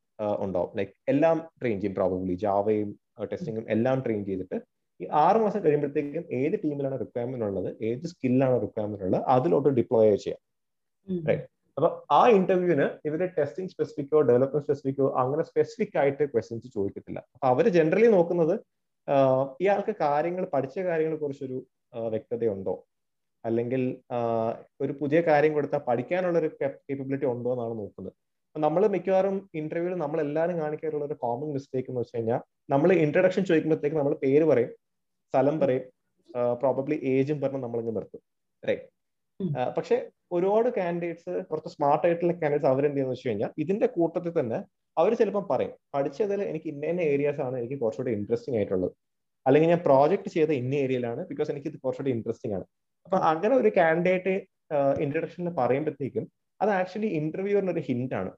ഉണ്ടാവും. ലൈക്ക് എല്ലാം ട്രെയിൻ ചെയ്യും പ്രോബബ്ലി ജാവയും ടെസ്റ്റിങ്ങും എല്ലാം ട്രെയിൻ ചെയ്തിട്ട്. ഈ ആറ് മാസം കഴിയുമ്പോഴത്തേക്കും ഏത് ടീമിലാണ് റിക്വയർമെന്റ് ഉള്ളത് ഏത് സ്കില്ലാണ് റിക്വയർമെന്റ് ഉള്ളത് അതിലോട്ട് ഡിപ്ലോയ് ചെയ്യാം. റൈറ്റ് അപ്പൊ ആ ഇന്റർവ്യൂവിന് ഇവർ ടെസ്റ്റിംഗ് സ്പെസിഫിക്കോ ഡെവലപ്മെന്റ് സ്പെസിഫിക്കോ അങ്ങനെ സ്പെസിഫിക് ആയിട്ട് ക്വസ്റ്റ്യൻസ് ചോദിക്കത്തില്ല. അപ്പൊ അവർ ജനറലി നോക്കുന്നത് ഇയാൾക്ക് കാര്യങ്ങൾ പഠിച്ച കാര്യങ്ങളെ കുറിച്ചൊരു വ്യക്തതയുണ്ടോ? അല്ലെങ്കിൽ ഒരു പുതിയ കാര്യം കൊടുത്താൽ പഠിക്കാനുള്ള ഒരു കേപ്പബിലിറ്റി ഉണ്ടോ എന്നാണ് നോക്കുന്നത്. നമ്മൾ മിക്കവാറും ഇന്റർവ്യൂവിൽ നമ്മൾ എല്ലാവരും കാണിക്കാറുള്ള ഒരു കോമൺ മിസ്റ്റേക്ക് എന്ന് വെച്ച് കഴിഞ്ഞാൽ നമ്മൾ ഇൻട്രഡക്ഷൻ ചോദിക്കുമ്പോഴത്തേക്ക് നമ്മൾ പേര് പറയും സ്ഥലം പറയും പ്രോബബ്ലി ഏജും പറഞ്ഞ് നമ്മളിങ്ങ് നിർത്തും. റൈറ്റ് പക്ഷെ ഒരുപാട് കാൻഡിഡേറ്റ്സ് കുറച്ച് സ്മാർട്ട് ആയിട്ടുള്ള കാൻഡിഡേറ്റ്സ് അവരെന്ത് ചെയ്യുന്ന വെച്ച് കഴിഞ്ഞാൽ ഇതിന്റെ കൂട്ടത്തിൽ തന്നെ അവർ ചിലപ്പോൾ പറയും പഠിച്ചതിൽ എനിക്ക് ഇന്ന ഇന്ന ഏരിയാസ് ആണ് എനിക്ക് കുറച്ചുകൂടി ഇൻട്രസ്റ്റിംഗ് ആയിട്ടുള്ളത്. അല്ലെങ്കിൽ ഞാൻ പ്രോജക്ട് ചെയ്ത ഇന്ന ഏരിയയിലാണ് ബിക്കോസ് എനിക്ക് ഇത് കുറച്ചുകൂടി ഇൻട്രസ്റ്റിംഗ് ആണ്. അപ്പൊ അങ്ങനെ ഒരു കാൻഡിഡേറ്റ് ഇൻട്രഡക്ഷനിൽ പറയുമ്പോഴത്തേക്കും അത് ആക്ച്വലി ഇന്റർവ്യൂറിന് ഒരു ഹിന്റ് ആണ്.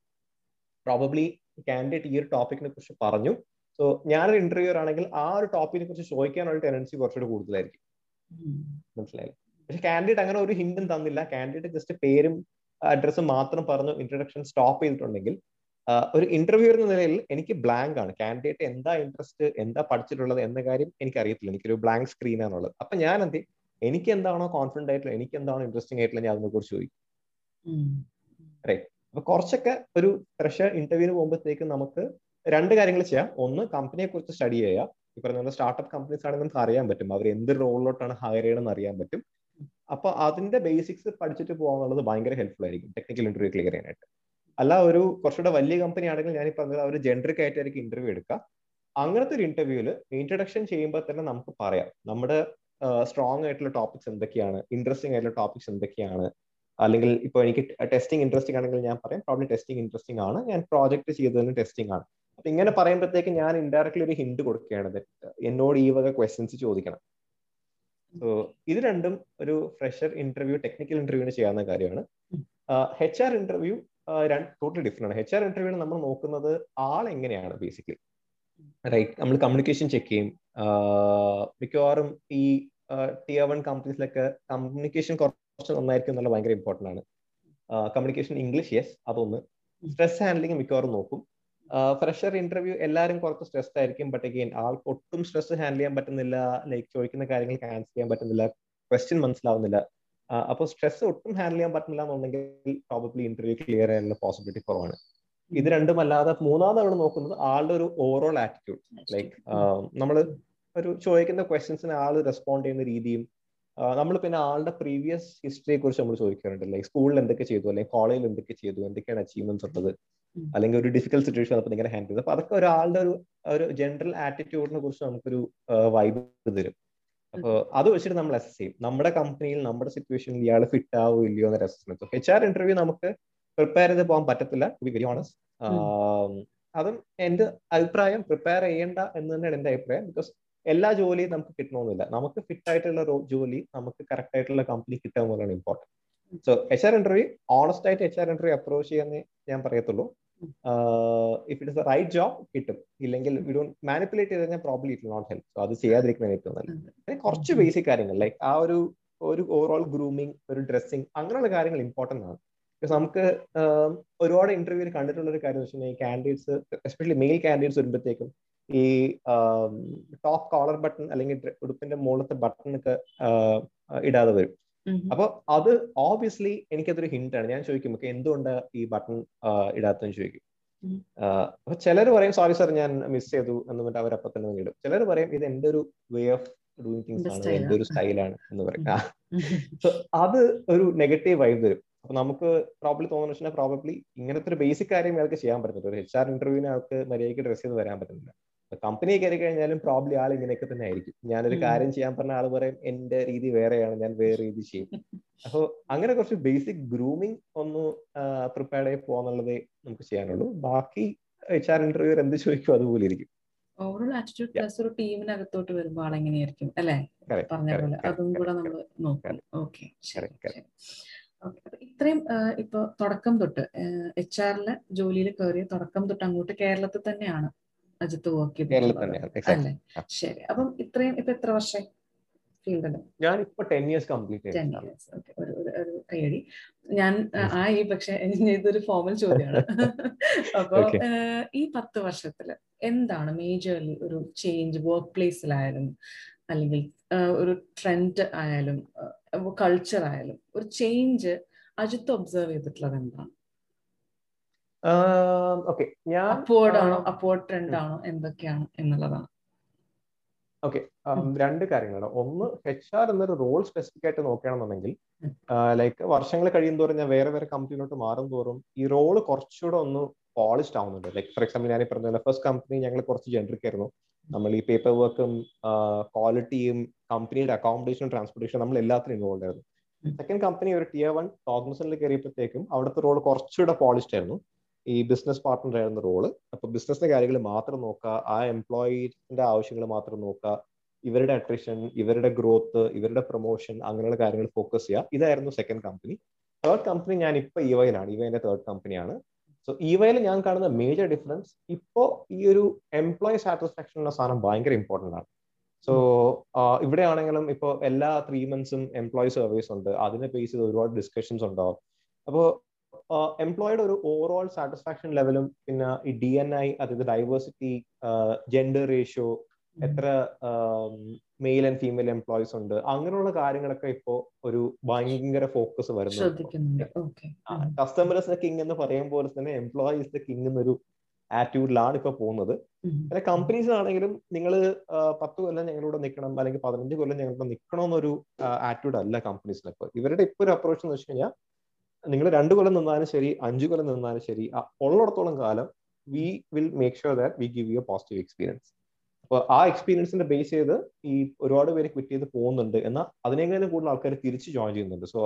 പ്രോബബ്ലി കാൻഡിഡേറ്റ് ഈ ഒരു ടോപ്പിക്കിനെ കുറിച്ച് പറഞ്ഞു. സോ ഞാനൊരു ഇന്റർവ്യൂർ ആണെങ്കിൽ ആ ഒരു ടോപ്പിക്കിനെ കുറിച്ച് ചോദിക്കാനുള്ള ടെൻഡൻസി കുറച്ചുകൂടി കൂടുതലായിരിക്കും. മനസ്സിലായില്ലേ? പക്ഷെ കാൻഡിഡേറ്റ് അങ്ങനെ ഒരു ഹിന്റും തന്നില്ല. കാൻഡിഡേറ്റ് ജസ്റ്റ് പേരും അഡ്രസ്സും മാത്രം പറഞ്ഞു ഇൻട്രഡക്ഷൻ സ്റ്റോപ്പ് ചെയ്തിട്ടുണ്ടെങ്കിൽ ഒരു ഇന്റർവ്യൂ എന്ന നിലയിൽ എനിക്ക് ബ്ലാങ്ക് ആണ്. കാൻഡിഡേറ്റ് എന്താ ഇൻട്രസ്റ്റ് എന്താ പഠിച്ചിട്ടുള്ളത് എന്ന കാര്യം എനിക്ക് അറിയത്തില്ല എനിക്കൊരു ബ്ലാങ്ക് സ്ക്രീൻ ആണുള്ളത്. അപ്പൊ ഞാൻ എന്ത് എനിക്ക് എന്താണോ കോൺഫിഡന്റ് ആയിട്ടുള്ള എനിക്ക് എന്താണോ ഇൻട്രസ്റ്റിംഗ് ആയിട്ടുള്ള ഞാൻ അതിനെ കുറിച്ച് ചോദിക്കും റൈറ്റ് അപ്പൊ കുറച്ചൊക്കെ ഒരു ഫ്രഷർ ഇന്റർവ്യൂവിന് പോകുമ്പോഴത്തേക്ക് നമുക്ക് രണ്ട് കാര്യങ്ങൾ ചെയ്യാം. ഒന്ന് കമ്പനിയെ കുറിച്ച് സ്റ്റഡി ചെയ്യുക. ഈ പറഞ്ഞ സ്റ്റാർട്ടപ്പ് കമ്പനീസ് ആണെങ്കിൽ നമുക്ക് അറിയാൻ പറ്റും. അവർ എന്ത് റോളിലോട്ടാണ് ഹയർ ചെയ്യണമെന്ന് അറിയാൻ പറ്റും. അപ്പൊ അതിന്റെ ബേസിക്സ് പഠിച്ചിട്ട് പോകാന്നുള്ളത് ഭയങ്കര ഹെൽപ്ഫുൾ ആയിരിക്കും. ടെക്നിക്കൽ ഇന്റർവ്യൂ ക്ലിയർ ചെയ്യാനായിട്ട്. അല്ല ഒരു കുറച്ചുകൂടെ വലിയ കമ്പനി ആണെങ്കിൽ ഞാൻ ഈ പറഞ്ഞത് അവർ ജെൻഡറിക് ആയിട്ടായിരിക്കും ഇന്റർവ്യൂ എടുക്കുക അങ്ങനത്തെ ഒരു ഇന്റർവ്യൂവിൽ ഇൻട്രഡക്ഷൻ ചെയ്യുമ്പോൾ തന്നെ നമുക്ക് പറയാം. നമ്മുടെ സ്ട്രോങ് ആയിട്ടുള്ള ടോപ്പിക്സ് എന്തൊക്കെയാണ്? ഇൻട്രസ്റ്റിംഗ് ആയിട്ടുള്ള ടോപ്പിക്സ് എന്തൊക്കെയാണ്? അല്ലെങ്കിൽ ഇപ്പോൾ എനിക്ക് ടെസ്റ്റിംഗ് ഇൻട്രസ്റ്റിംഗ് ആണെങ്കിൽ ഞാൻ പറയാം. പ്രോബ്ലി ടെസ്റ്റിംഗ് ഇൻട്രസ്റ്റിംഗ് ആണ്. ഞാൻ പ്രോജക്ട് ചെയ്തതിന് ടെസ്റ്റിംഗ് ആണ്. അപ്പൊ ഇങ്ങനെ പറയുമ്പോഴത്തേക്ക് ഞാൻ ഇൻഡയറക്ട്ലി ഒരു ഹിന്റ് കൊടുക്കുകയാണ്. എന്നോട് ഈ വക ക്വസ്റ്റ്യൻസ് ചോദിക്കണം. സോ ഇത് രണ്ടും ഒരു ഫ്രഷർ ഇന്റർവ്യൂ ടെക്നിക്കൽ ഇന്റർവ്യൂവിന് ചെയ്യാവുന്ന കാര്യമാണ്. H R interview totally different ആണ്. എച്ച് ആർ ഇന്റർവ്യൂ നമ്മൾ നോക്കുന്നത് ആൾ എങ്ങനെയാണ് ബേസിക്കലി റൈറ്റ് നമ്മൾ കമ്മ്യൂണിക്കേഷൻ ചെക്ക് ചെയ്യും. മിക്കവാറും ഈ ടിയർ വൺ കമ്പനീസിലൊക്കെ കമ്മ്യൂണിക്കേഷൻ കുറച്ച് നന്നായിരിക്കും എന്നുള്ള ഭയങ്കര ഇമ്പോർട്ടന്റ് ആണ്. കമ്മ്യൂണിക്കേഷൻ ഇംഗ്ലീഷ് യെസ് അതൊന്ന്. സ്ട്രെസ് ഹാൻഡ്ലിംഗ് മിക്കവാറും നോക്കും. ഫ്രഷർ ഇന്റർവ്യൂ എല്ലാവരും കുറച്ച് സ്ട്രെസ് ആയിരിക്കും. ബട്ട് അഗെയിൻ ആൾക്ക് ഒട്ടും സ്ട്രെസ് ഹാൻഡിൽ ചെയ്യാൻ പറ്റുന്നില്ല. ലൈക്ക് ചോദിക്കുന്ന കാര്യങ്ങൾ ആൻസർ ചെയ്യാൻ പറ്റുന്നില്ല. ക്വസ്റ്റ്യൻ മനസ്സിലാവുന്നില്ല. അപ്പോൾ സ്ട്രെസ് ഒട്ടും ഹാൻഡിൽ ചെയ്യാൻ പറ്റുന്നില്ല എന്നുണ്ടെങ്കിൽ പ്രോബബ്ലി ഇന്റർവ്യൂ ക്ലിയർ ചെയ്യാനുള്ള പോസിബിലിറ്റി കുറവാണ്. ഇത് രണ്ടും അല്ലാതെ മൂന്നാമതാണ് നോക്കുന്നത് ആളുടെ ഒരു ഓവറോൾ ആറ്റിറ്റ്യൂഡ് ലൈക്ക് നമ്മൾ ഒരു ചോദിക്കുന്ന ക്വസ്റ്റ്യൻസിന് ആൾ റെസ്പോണ്ട് ചെയ്യുന്ന രീതിയും നമ്മൾ പിന്നെ ആളുടെ പ്രീവിയസ് ഹിസ്റ്ററിയെ കുറിച്ച് നമ്മൾ ചോദിക്കാറുണ്ട്. ലൈക്ക് സ്കൂളിൽ എന്തൊക്കെ ചെയ്തു അല്ലെങ്കിൽ കോളേജിൽ എന്തൊക്കെ ചെയ്തു എന്തൊക്കെയാണ് അച്ചീവ്മെന്റ്സ് ഉള്ളത് അല്ലെങ്കിൽ ഒരു ഡിഫിക്കൽട്ട് സിറ്റുവേഷൻ അപ്പോൾ ഇങ്ങനെ ഹാൻഡിൽ ചെയ്തു അപ്പൊ അതൊക്കെ ഒരാളുടെ ഒരു ഒരു ജനറൽ ആറ്റിറ്റ്യൂഡിനെ കുറിച്ച് നമുക്കൊരു വൈബ് തരും. അപ്പോൾ അത് വെച്ചിട്ട് നമ്മൾ അസസ് ചെയ്യും. നമ്മുടെ കമ്പനിയിൽ നമ്മുടെ സിറ്റുവേഷനിൽ ഇയാൾ ഫിറ്റ് ആവോ ഇല്ലയോ എന്നൊരു അസസ്മെന്റ് എച്ച് ആർ ഇന്റർവ്യൂ നമുക്ക് പ്രിപ്പയർ ചെയ്ത് പോകാൻ പറ്റത്തില്ല ടു ബി വെരി ഓണസ്റ്റ് അതും എന്റെ അഭിപ്രായം പ്രിപ്പയർ ചെയ്യേണ്ട എന്ന് തന്നെയാണ് എന്റെ അഭിപ്രായം. ബിക്കോസ് എല്ലാ ജോലിയും നമുക്ക് കിട്ടണമെന്നില്ല നമുക്ക് ഫിറ്റ് ആയിട്ടുള്ള ജോലി നമുക്ക് കറക്റ്റ് ആയിട്ടുള്ള കമ്പനി കിട്ടുക എന്നുള്ളതാണ് important so H R interview honest ആയിട്ട് എച്ച് ആർ ഇന്റർവ്യൂ അപ്രോച്ച് ചെയ്യാന്നേ ഞാൻ പറയത്തുള്ളൂ. If it is the right job കിട്ടും. ഇല്ലെങ്കിൽ വി ഡോണ്ട് മാനിപ്പുലേറ്റ് ചെയ്ത് കഴിഞ്ഞാൽ probably it not help so അത് ചെയ്യാതിരിക്കുന്ന ഏറ്റവും നല്ലത്. കുറച്ച് ബേസിക് കാര്യങ്ങൾ ലൈക്ക് ആ ഒരു ഒരു ഓവറോൾ ഗ്രൂമിങ് ഒരു ഡ്രസ്സിങ് അങ്ങനെയുള്ള കാര്യങ്ങൾ ഇമ്പോർട്ടന്റ് ആണ്. നമുക്ക് ഒരുപാട് ഇന്റർവ്യൂവിൽ കണ്ടിട്ടുള്ള ഒരു കാര്യം വെച്ചാൽ ഈ കാൻഡിഡേറ്റ്സ് എസ്പെഷ്യലി മെയിൽ കാൻഡിഡേറ്റ്സ് വരുമ്പോഴത്തേക്കും ഈ ടോപ്പ് കോളർ ബട്ടൺ അല്ലെങ്കിൽ ഉടുപ്പിന്റെ മുകളിലത്തെ ബട്ടൺ ഒക്കെ ഇടാതെ വരും. അപ്പൊ അത് ഓബിയസ്ലി എനിക്കതൊരു ഹിന്റ് ആണ്. ഞാൻ ചോദിക്കും ഓക്കെ എന്തുകൊണ്ട് ഈ ബട്ടൺ ഇടാത്തെന്ന് ചോദിക്കും? ഉം. അപ്പൊ ചിലർ പറയും സോറി സാർ ഞാൻ മിസ് ചെയ്തു എന്ന് പറഞ്ഞിട്ട് അവരപ്പം തന്നെ ഇടും. ചിലർ പറയും ഇത് എന്റെ ഒരു വേ ഓഫ് ഡൂയിങ് തിങ്സ് ആണ് എന്റെ ഒരു സ്റ്റൈലാണ് എന്ന് പറയും. സോ അത് ഒരു നെഗറ്റീവ് വൈബ് വരും. അപ്പൊ നമുക്ക് പ്രോബ്ലി തോന്നുന്ന വെച്ചാൽ പ്രോബബ്ലി ഇങ്ങനത്തെ ഒരു ബേസിക് കാര്യം അയാൾക്ക് ചെയ്യാൻ പറ്റുന്നില്ല ഒരു എച്ച് ആർ ഇന്റർവ്യൂവിന് ആൾക്ക് മര്യാദയ്ക്ക് ഡ്രസ് ചെയ്ത് വരാൻ പറ്റുന്നില്ല കമ്പനി കയറി കഴിഞ്ഞാലും പ്രോബ്ലി ആൾ ഇങ്ങനെയൊക്കെ തന്നെ ആയിരിക്കും. ഞാനൊരു. കാര്യം ചെയ്യാൻ പറഞ്ഞ ആൾ പറയും എന്റെ രീതി വേറെയാണ് ഞാൻ വേറെ രീതി ചെയ്യും. അപ്പൊ അങ്ങനെ കുറച്ച് ബേസിക് ഗ്രൂമിങ് ഒന്ന് പ്രിപ്പയർഡ് ആയി പോകാന്നുള്ളതേ നമുക്ക് ചെയ്യാനുള്ളൂ. ബാക്കി എച്ച് ആർ ഇന്റർവ്യൂ എന്ത് ചോദിക്കും അതുപോലെ ഇരിക്കും. ഓവറോൾ ആറ്റിറ്റ്യൂഡ് പ്ലസ് ഒരു ടീമിനകത്തോട്ട് വരുമ്പോൾ ആളെങ്ങനെയായിരിക്കും അല്ലെ? പറഞ്ഞ പോലെ. അതും കൂടെ നമ്മൾ നോക്കും. ഓക്കെ ശരി ഇത്രയും ഇപ്പൊ തുടക്കം തൊട്ട് എച്ച് ആറിലെ ജോലിയിൽ കയറിയ തുടക്കം തൊട്ട് അങ്ങോട്ട് കേരളത്തിൽ തന്നെയാണ്. അജിത്ത് വർക്ക് ചെയ്തിട്ടുള്ളത് അല്ലേ? ശരി. അപ്പം ഇത്രയും ഇപ്പൊ എത്ര വർഷം ഫീൽഡിൽ ഞാൻ ഇപ്പൊ ടെൻ ഇയേഴ്സ് കംപ്ലീറ്റ് ടെൻ ചെയ്തിട്ടാണ്. ഇയേഴ്സ് ഒരു കൈയടി ഞാൻ ആ, ആയി പക്ഷെ ഇതൊരു ഫോമൽ ചോദ്യമാണ്. അപ്പൊ ഈ പത്ത് വർഷത്തിൽ എന്താണ് മേജർലി ഒരു ചേഞ്ച് വർക്ക് പ്ലേസിലായാലും അല്ലെങ്കിൽ ഒരു ട്രെൻഡ് ആയാലും കൾച്ചർ ആയാലും ഒരു ചേഞ്ച് അജിത്ത് ഒബ്സർവ് ചെയ്തിട്ടുള്ളത് എന്താണ്? ഓക്കെ. ഞാൻ അപ്വേർഡ് ആണോ ആ, അപ്വേർഡ് ട്രെൻഡ് ആണോ എന്തൊക്കെയാണ് എന്നുള്ളതാണ്. ഓക്കെ. രണ്ട് കാര്യങ്ങളാണ്. ഒന്ന് എച്ച് ആർ എന്നൊരു റോൾ സ്പെസിഫിക് ആയിട്ട് നോക്കുകയാണെന്നുണ്ടെങ്കിൽ ലൈക്ക് വർഷങ്ങൾ കഴിയും തോറും ഞാൻ വേറെ വേറെ കമ്പനിയിലോട്ട് മാറും തോറും ഈ റോൾ കുറച്ചുകൂടെ ഒന്ന് പോളിഷ്ഡ് ആവുന്നുണ്ട്. ലൈക്ക് ഫോർ എക്സാമ്പിൾ ഞാൻ ഈ പറഞ്ഞ ഫസ്റ്റ് കമ്പനി ഞങ്ങൾ കുറച്ച് ജനറിക് ആയിരുന്നു. നമ്മൾ ഈ പേപ്പർ വർക്കും ക്വാളിറ്റിയും കമ്പനിയുടെ അക്കോമഡേഷനും ട്രാൻസ്പോർട്ടേഷൻ നമ്മൾ എല്ലാത്തിനും ഇൻവോൾവ് ആയിരുന്നു. സെക്കൻഡ് കമ്പനി ഒരു ടിയർ വൺ കോഗ്നസണിൽ കയറിയപ്പോഴത്തേക്കും അവിടുത്തെ റോൾ കുറച്ചുകൂടെ പോളിഷ്ഡ് ആയിരുന്നു. ഈ ബിസിനസ് പാർട്ട്ണർ ആയിരുന്ന റോൾ അപ്പൊ ബിസിനസിന്റെ കാര്യങ്ങൾ മാത്രം നോക്കുക ആ എംപ്ലോയിന്റെ ആവശ്യങ്ങൾ മാത്രം നോക്കുക ഇവരുടെ അട്രിഷൻ ഇവരുടെ ഗ്രോത്ത് ഇവരുടെ പ്രൊമോഷൻ അങ്ങനെയുള്ള കാര്യങ്ങൾ ഫോക്കസ് ചെയ്യുക ഇതായിരുന്നു സെക്കൻഡ് കമ്പനി തേർഡ് കമ്പനി ഞാൻ ഇപ്പൊ ഇവയിലാണ് വൈന്റെ തേർഡ് കമ്പനിയാണ് സോ ഇവയിൽ ഞാൻ കാണുന്ന മേജർ ഡിഫറൻസ് ഇപ്പോ ഈ ഒരു എംപ്ലോയി സാറ്റിസ്ഫാക്ഷൻ ഉള്ള സാധനം ഭയങ്കര ഇമ്പോർട്ടന്റ് ആണ്. സോ ഇവിടെ ആണെങ്കിലും ഇപ്പോൾ എല്ലാ ത്രീ മന്ത്സും എംപ്ലോയി സർവീസ് ഉണ്ട്. അതിനെ ബേസ് ചെയ്ത് ഒരുപാട് ഡിസ്കഷൻസ് ഉണ്ടാവും. അപ്പോൾ എംപ്ലോയിയുടെ ഒരു ഓവറോൾ സാറ്റിസ്ഫാക്ഷൻ ലെവലും പിന്നെ ഈ ഡി എൻ ഐ അതായത് ഡൈവേഴ്സിറ്റി ജെൻഡർ റേഷ്യോ എത്ര മെയിൽ ആൻഡ് ഫീമെയിൽ എംപ്ലോയീസ് ഉണ്ട് അങ്ങനെയുള്ള കാര്യങ്ങളൊക്കെ ഇപ്പോ ഒരു ഭയങ്കര ഫോക്കസ് വരുന്നു കസ്റ്റമേഴ്സ് ദ കിങ് എന്ന് പറയും പോലെ തന്നെ എംപ്ലോയീസ് ദ കിങ് എന്നൊരു ആറ്റിറ്റ്യൂഡിലാണ് ഇപ്പൊ പോകുന്നത്. പിന്നെ കമ്പനീസ് ആണെങ്കിലും നിങ്ങൾ പത്ത് കൊല്ലം ഞങ്ങളോട് നിൽക്കണം അല്ലെങ്കിൽ പതിനഞ്ച് കൊല്ലം ഞങ്ങളോട് നിൽക്കണം എന്നൊരു ആറ്റിറ്റ്യൂഡ് അല്ല കമ്പനീസിന് ഇപ്പൊ. ഇവരുടെ ഇപ്പൊ ഒരു അപ്രോച്ച് എന്ന് വെച്ച് കഴിഞ്ഞാൽ നിങ്ങൾ രണ്ട് കൊല്ലം നിന്നാലും ശരി അഞ്ച് കൊല്ലം നിന്നാലും ശരി ഉള്ളിടത്തോളം കാലം we will make sure that we give you positive experience അപ്പൊ ആ എക്സ്പീരിയൻസിന്റെ ബേസ് ചെയ്ത് ഈ ഒരുപാട് പേര് ക്വിറ്റ് ചെയ്ത് പോകുന്നുണ്ട് എന്നാൽ അതിനേക്കാളും കൂടുതൽ ആൾക്കാർ തിരിച്ച് ജോയിൻ ചെയ്യുന്നുണ്ട്. സോ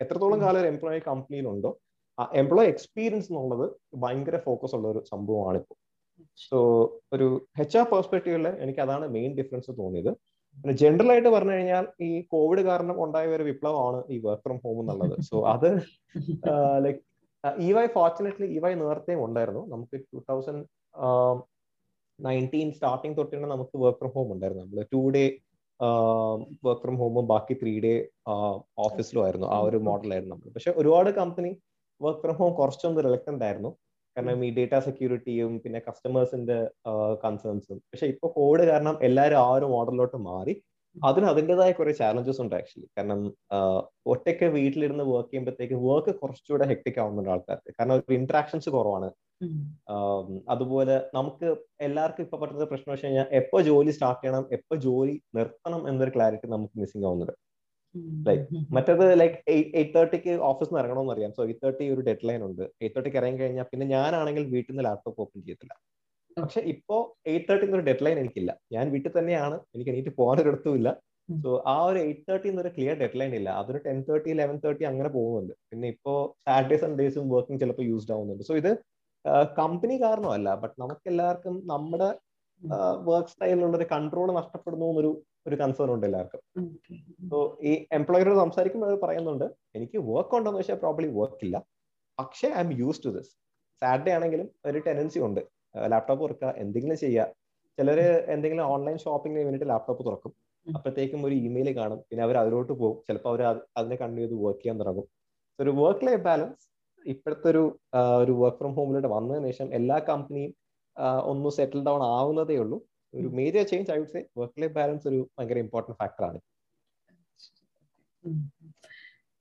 എത്രത്തോളം കാലം ഒരു എംപ്ലോയി കമ്പനിയിലുണ്ടോ ആ എംപ്ലോയി എക്സ്പീരിയൻസ് എന്നുള്ളത് ഭയങ്കര ഫോക്കസ് ഉള്ള ഒരു സംഭവമാണ് ഇപ്പോൾ സോ ഒരു എച്ച് ആർ പെർസ്പെക്റ്റീവിൽ എനിക്ക് അതാണ് മെയിൻ ഡിഫറൻസ് തോന്നിയത്. ജനറൽ ആയിട്ട് പറഞ്ഞു കഴിഞ്ഞാൽ ഈ കോവിഡ് കാരണം ഉണ്ടായ ഒരു വിപ്ലവമാണ് ഈ വർക്ക് ഫ്രം ഹോം എന്നുള്ളത്. സോ അത് like E Y fortunately E Y നേരത്തെയും ഉണ്ടായിരുന്നു. നമുക്ക് ടൂ തൗസൻഡ് നയന്റീൻ സ്റ്റാർട്ടിങ് തൊട്ടാണ് നമുക്ക് വർക്ക് ഫ്രം ഹോം ഉണ്ടായിരുന്നു. നമ്മൾ ടു ഡേ വർക്ക് ഫ്രം ഹോമും ബാക്കി ത്രീ ഡേ ഓഫീസിലും ആയിരുന്നു. ആ ഒരു മോഡലായിരുന്നു നമ്മൾ പക്ഷെ ഒരുപാട് കമ്പനി വർക്ക് ഫ്രം ഹോം കുറച്ചൊന്ന് റിലക്റ്റന്റ് ആയിരുന്നു. കാരണം ഈ ഡേറ്റ സെക്യൂരിറ്റിയും പിന്നെ കസ്റ്റമേഴ്സിന്റെ കൺസേൺസും പക്ഷെ ഇപ്പൊ കോവിഡ് കാരണം എല്ലാവരും ആ ഒരു മോഡലിലോട്ട് മാറി. അതിന് അതിന്റെതായ കുറെ ചാലഞ്ചസ് ഉണ്ട് ആക്ച്വലി കാരണം ഒറ്റയ്ക്ക് വീട്ടിലിരുന്ന് വർക്ക് ചെയ്യുമ്പോഴത്തേക്ക് വർക്ക് കുറച്ചുകൂടെ ഹെക്ടിക് ആവുന്നുണ്ട് ആൾക്കാർക്ക്. കാരണം ഇന്ററാക്ഷൻസ് കുറവാണ്. അതുപോലെ നമുക്ക് എല്ലാവർക്കും ഇപ്പൊ പറ്റുന്ന പ്രശ്നം വെച്ച് കഴിഞ്ഞാൽ എപ്പോ ജോലി സ്റ്റാർട്ട് ചെയ്യണം എപ്പോ ജോലി നിർത്തണം എന്നൊരു ക്ലാരിറ്റി നമുക്ക് മിസ്സിംഗ് ആവുന്നുണ്ട്. ലൈക്ക് മറ്റേത് ലൈക്ക് എയ്റ്റ് തേർട്ടിക്ക് ഓഫീസിൽ നിന്ന് ഇറങ്ങണമെന്ന് അറിയാം സോ എയ്റ്റ് തേർട്ടി ഒരു ഡെഡ് ലൈൻ ഉണ്ട്. എയ്റ്റ് തേർട്ടിക്ക് ഇറങ്ങി കഴിഞ്ഞാൽ പിന്നെ ഞാനാണെങ്കിൽ വീട്ടിൽ നിന്ന് ലാപ്ടോപ്പ് ഓപ്പൺ ചെയ്യത്തില്ല പക്ഷെ ഇപ്പോ എയ്റ്റ് തേർട്ടിന്ന് ഒരു ഡെഡ് ലൈൻ എനിക്കില്ല. ഞാൻ വീട്ടിൽ തന്നെയാണ്. എനിക്ക് എണീറ്റ് പോകാനൊരിടത്തുമില്ല. സോ ആ ഒരു എയ്റ്റ് തേർട്ടി എന്നൊരു ക്ലിയർ ഡെഡ് ലൈൻ ഇല്ല. അതൊരു ടെൻ തേർട്ടി ലെവൻ തേർട്ടി അങ്ങനെ പോകുന്നുണ്ട്. പിന്നെ ഇപ്പോ സാറ്റർഡേ സൺഡേസും വർക്കിംഗ് ചിലപ്പോൾ യൂസ്ഡ് ആവുന്നുണ്ട്. സോ ഇത് കമ്പനി കാരണമല്ല. ബട്ട് നമുക്ക് എല്ലാവർക്കും നമ്മുടെ വർക്ക് സ്റ്റൈലിലുള്ള ഒരു കൺട്രോൾ നഷ്ടപ്പെടുന്നു എന്നൊരു ഒരു കൺസേൺ ഉണ്ട് എല്ലാവർക്കും. സോ ഈ എംപ്ലോയറോട് സംസാരിക്കുമ്പോൾ അവർ പറയുന്നുണ്ട് എനിക്ക് വർക്ക് ഉണ്ടെന്ന് വെച്ചാൽ പ്രോബ്ലി വർക്ക് ഇല്ല. പക്ഷേ I'm use to this Saturday ആണെങ്കിലും ഒരു ടെൻഡൻസി ഉണ്ട്. ലാപ്ടോപ്പ് തുറക്കുക എന്തെങ്കിലും ചെയ്യുക ചിലർ എന്തെങ്കിലും ഓൺലൈൻ ഷോപ്പിങ്ങിന് വേണ്ടിയിട്ട് ലാപ്ടോപ്പ് തുറക്കും. അപ്പോഴത്തേക്കും ഒരു ഇമെയിൽ കാണും. പിന്നെ അവർ അതിലോട്ട് പോകും. ചിലപ്പോൾ അവർ അതിനെ കണ്ടു ചെയ്ത് വർക്ക് ചെയ്യാൻ തുടങ്ങും. ഒരു വർക്ക് ലൈഫ് ബാലൻസ് ഇപ്പോഴത്തെ ഒരു ഒരു വർക്ക് ഫ്രം ഹോമിലോട്ട് വന്നതിന് ശേഷം എല്ലാ കമ്പനിയും ഒന്ന് സെറ്റിൽ ഡൗൺ ആവുന്നതേ ഉള്ളൂ. ഒരു major change I would say work life balance ഒരു ഭയങ്കര ഇമ്പോർട്ടന്റ് ഫാക്ടറാണ്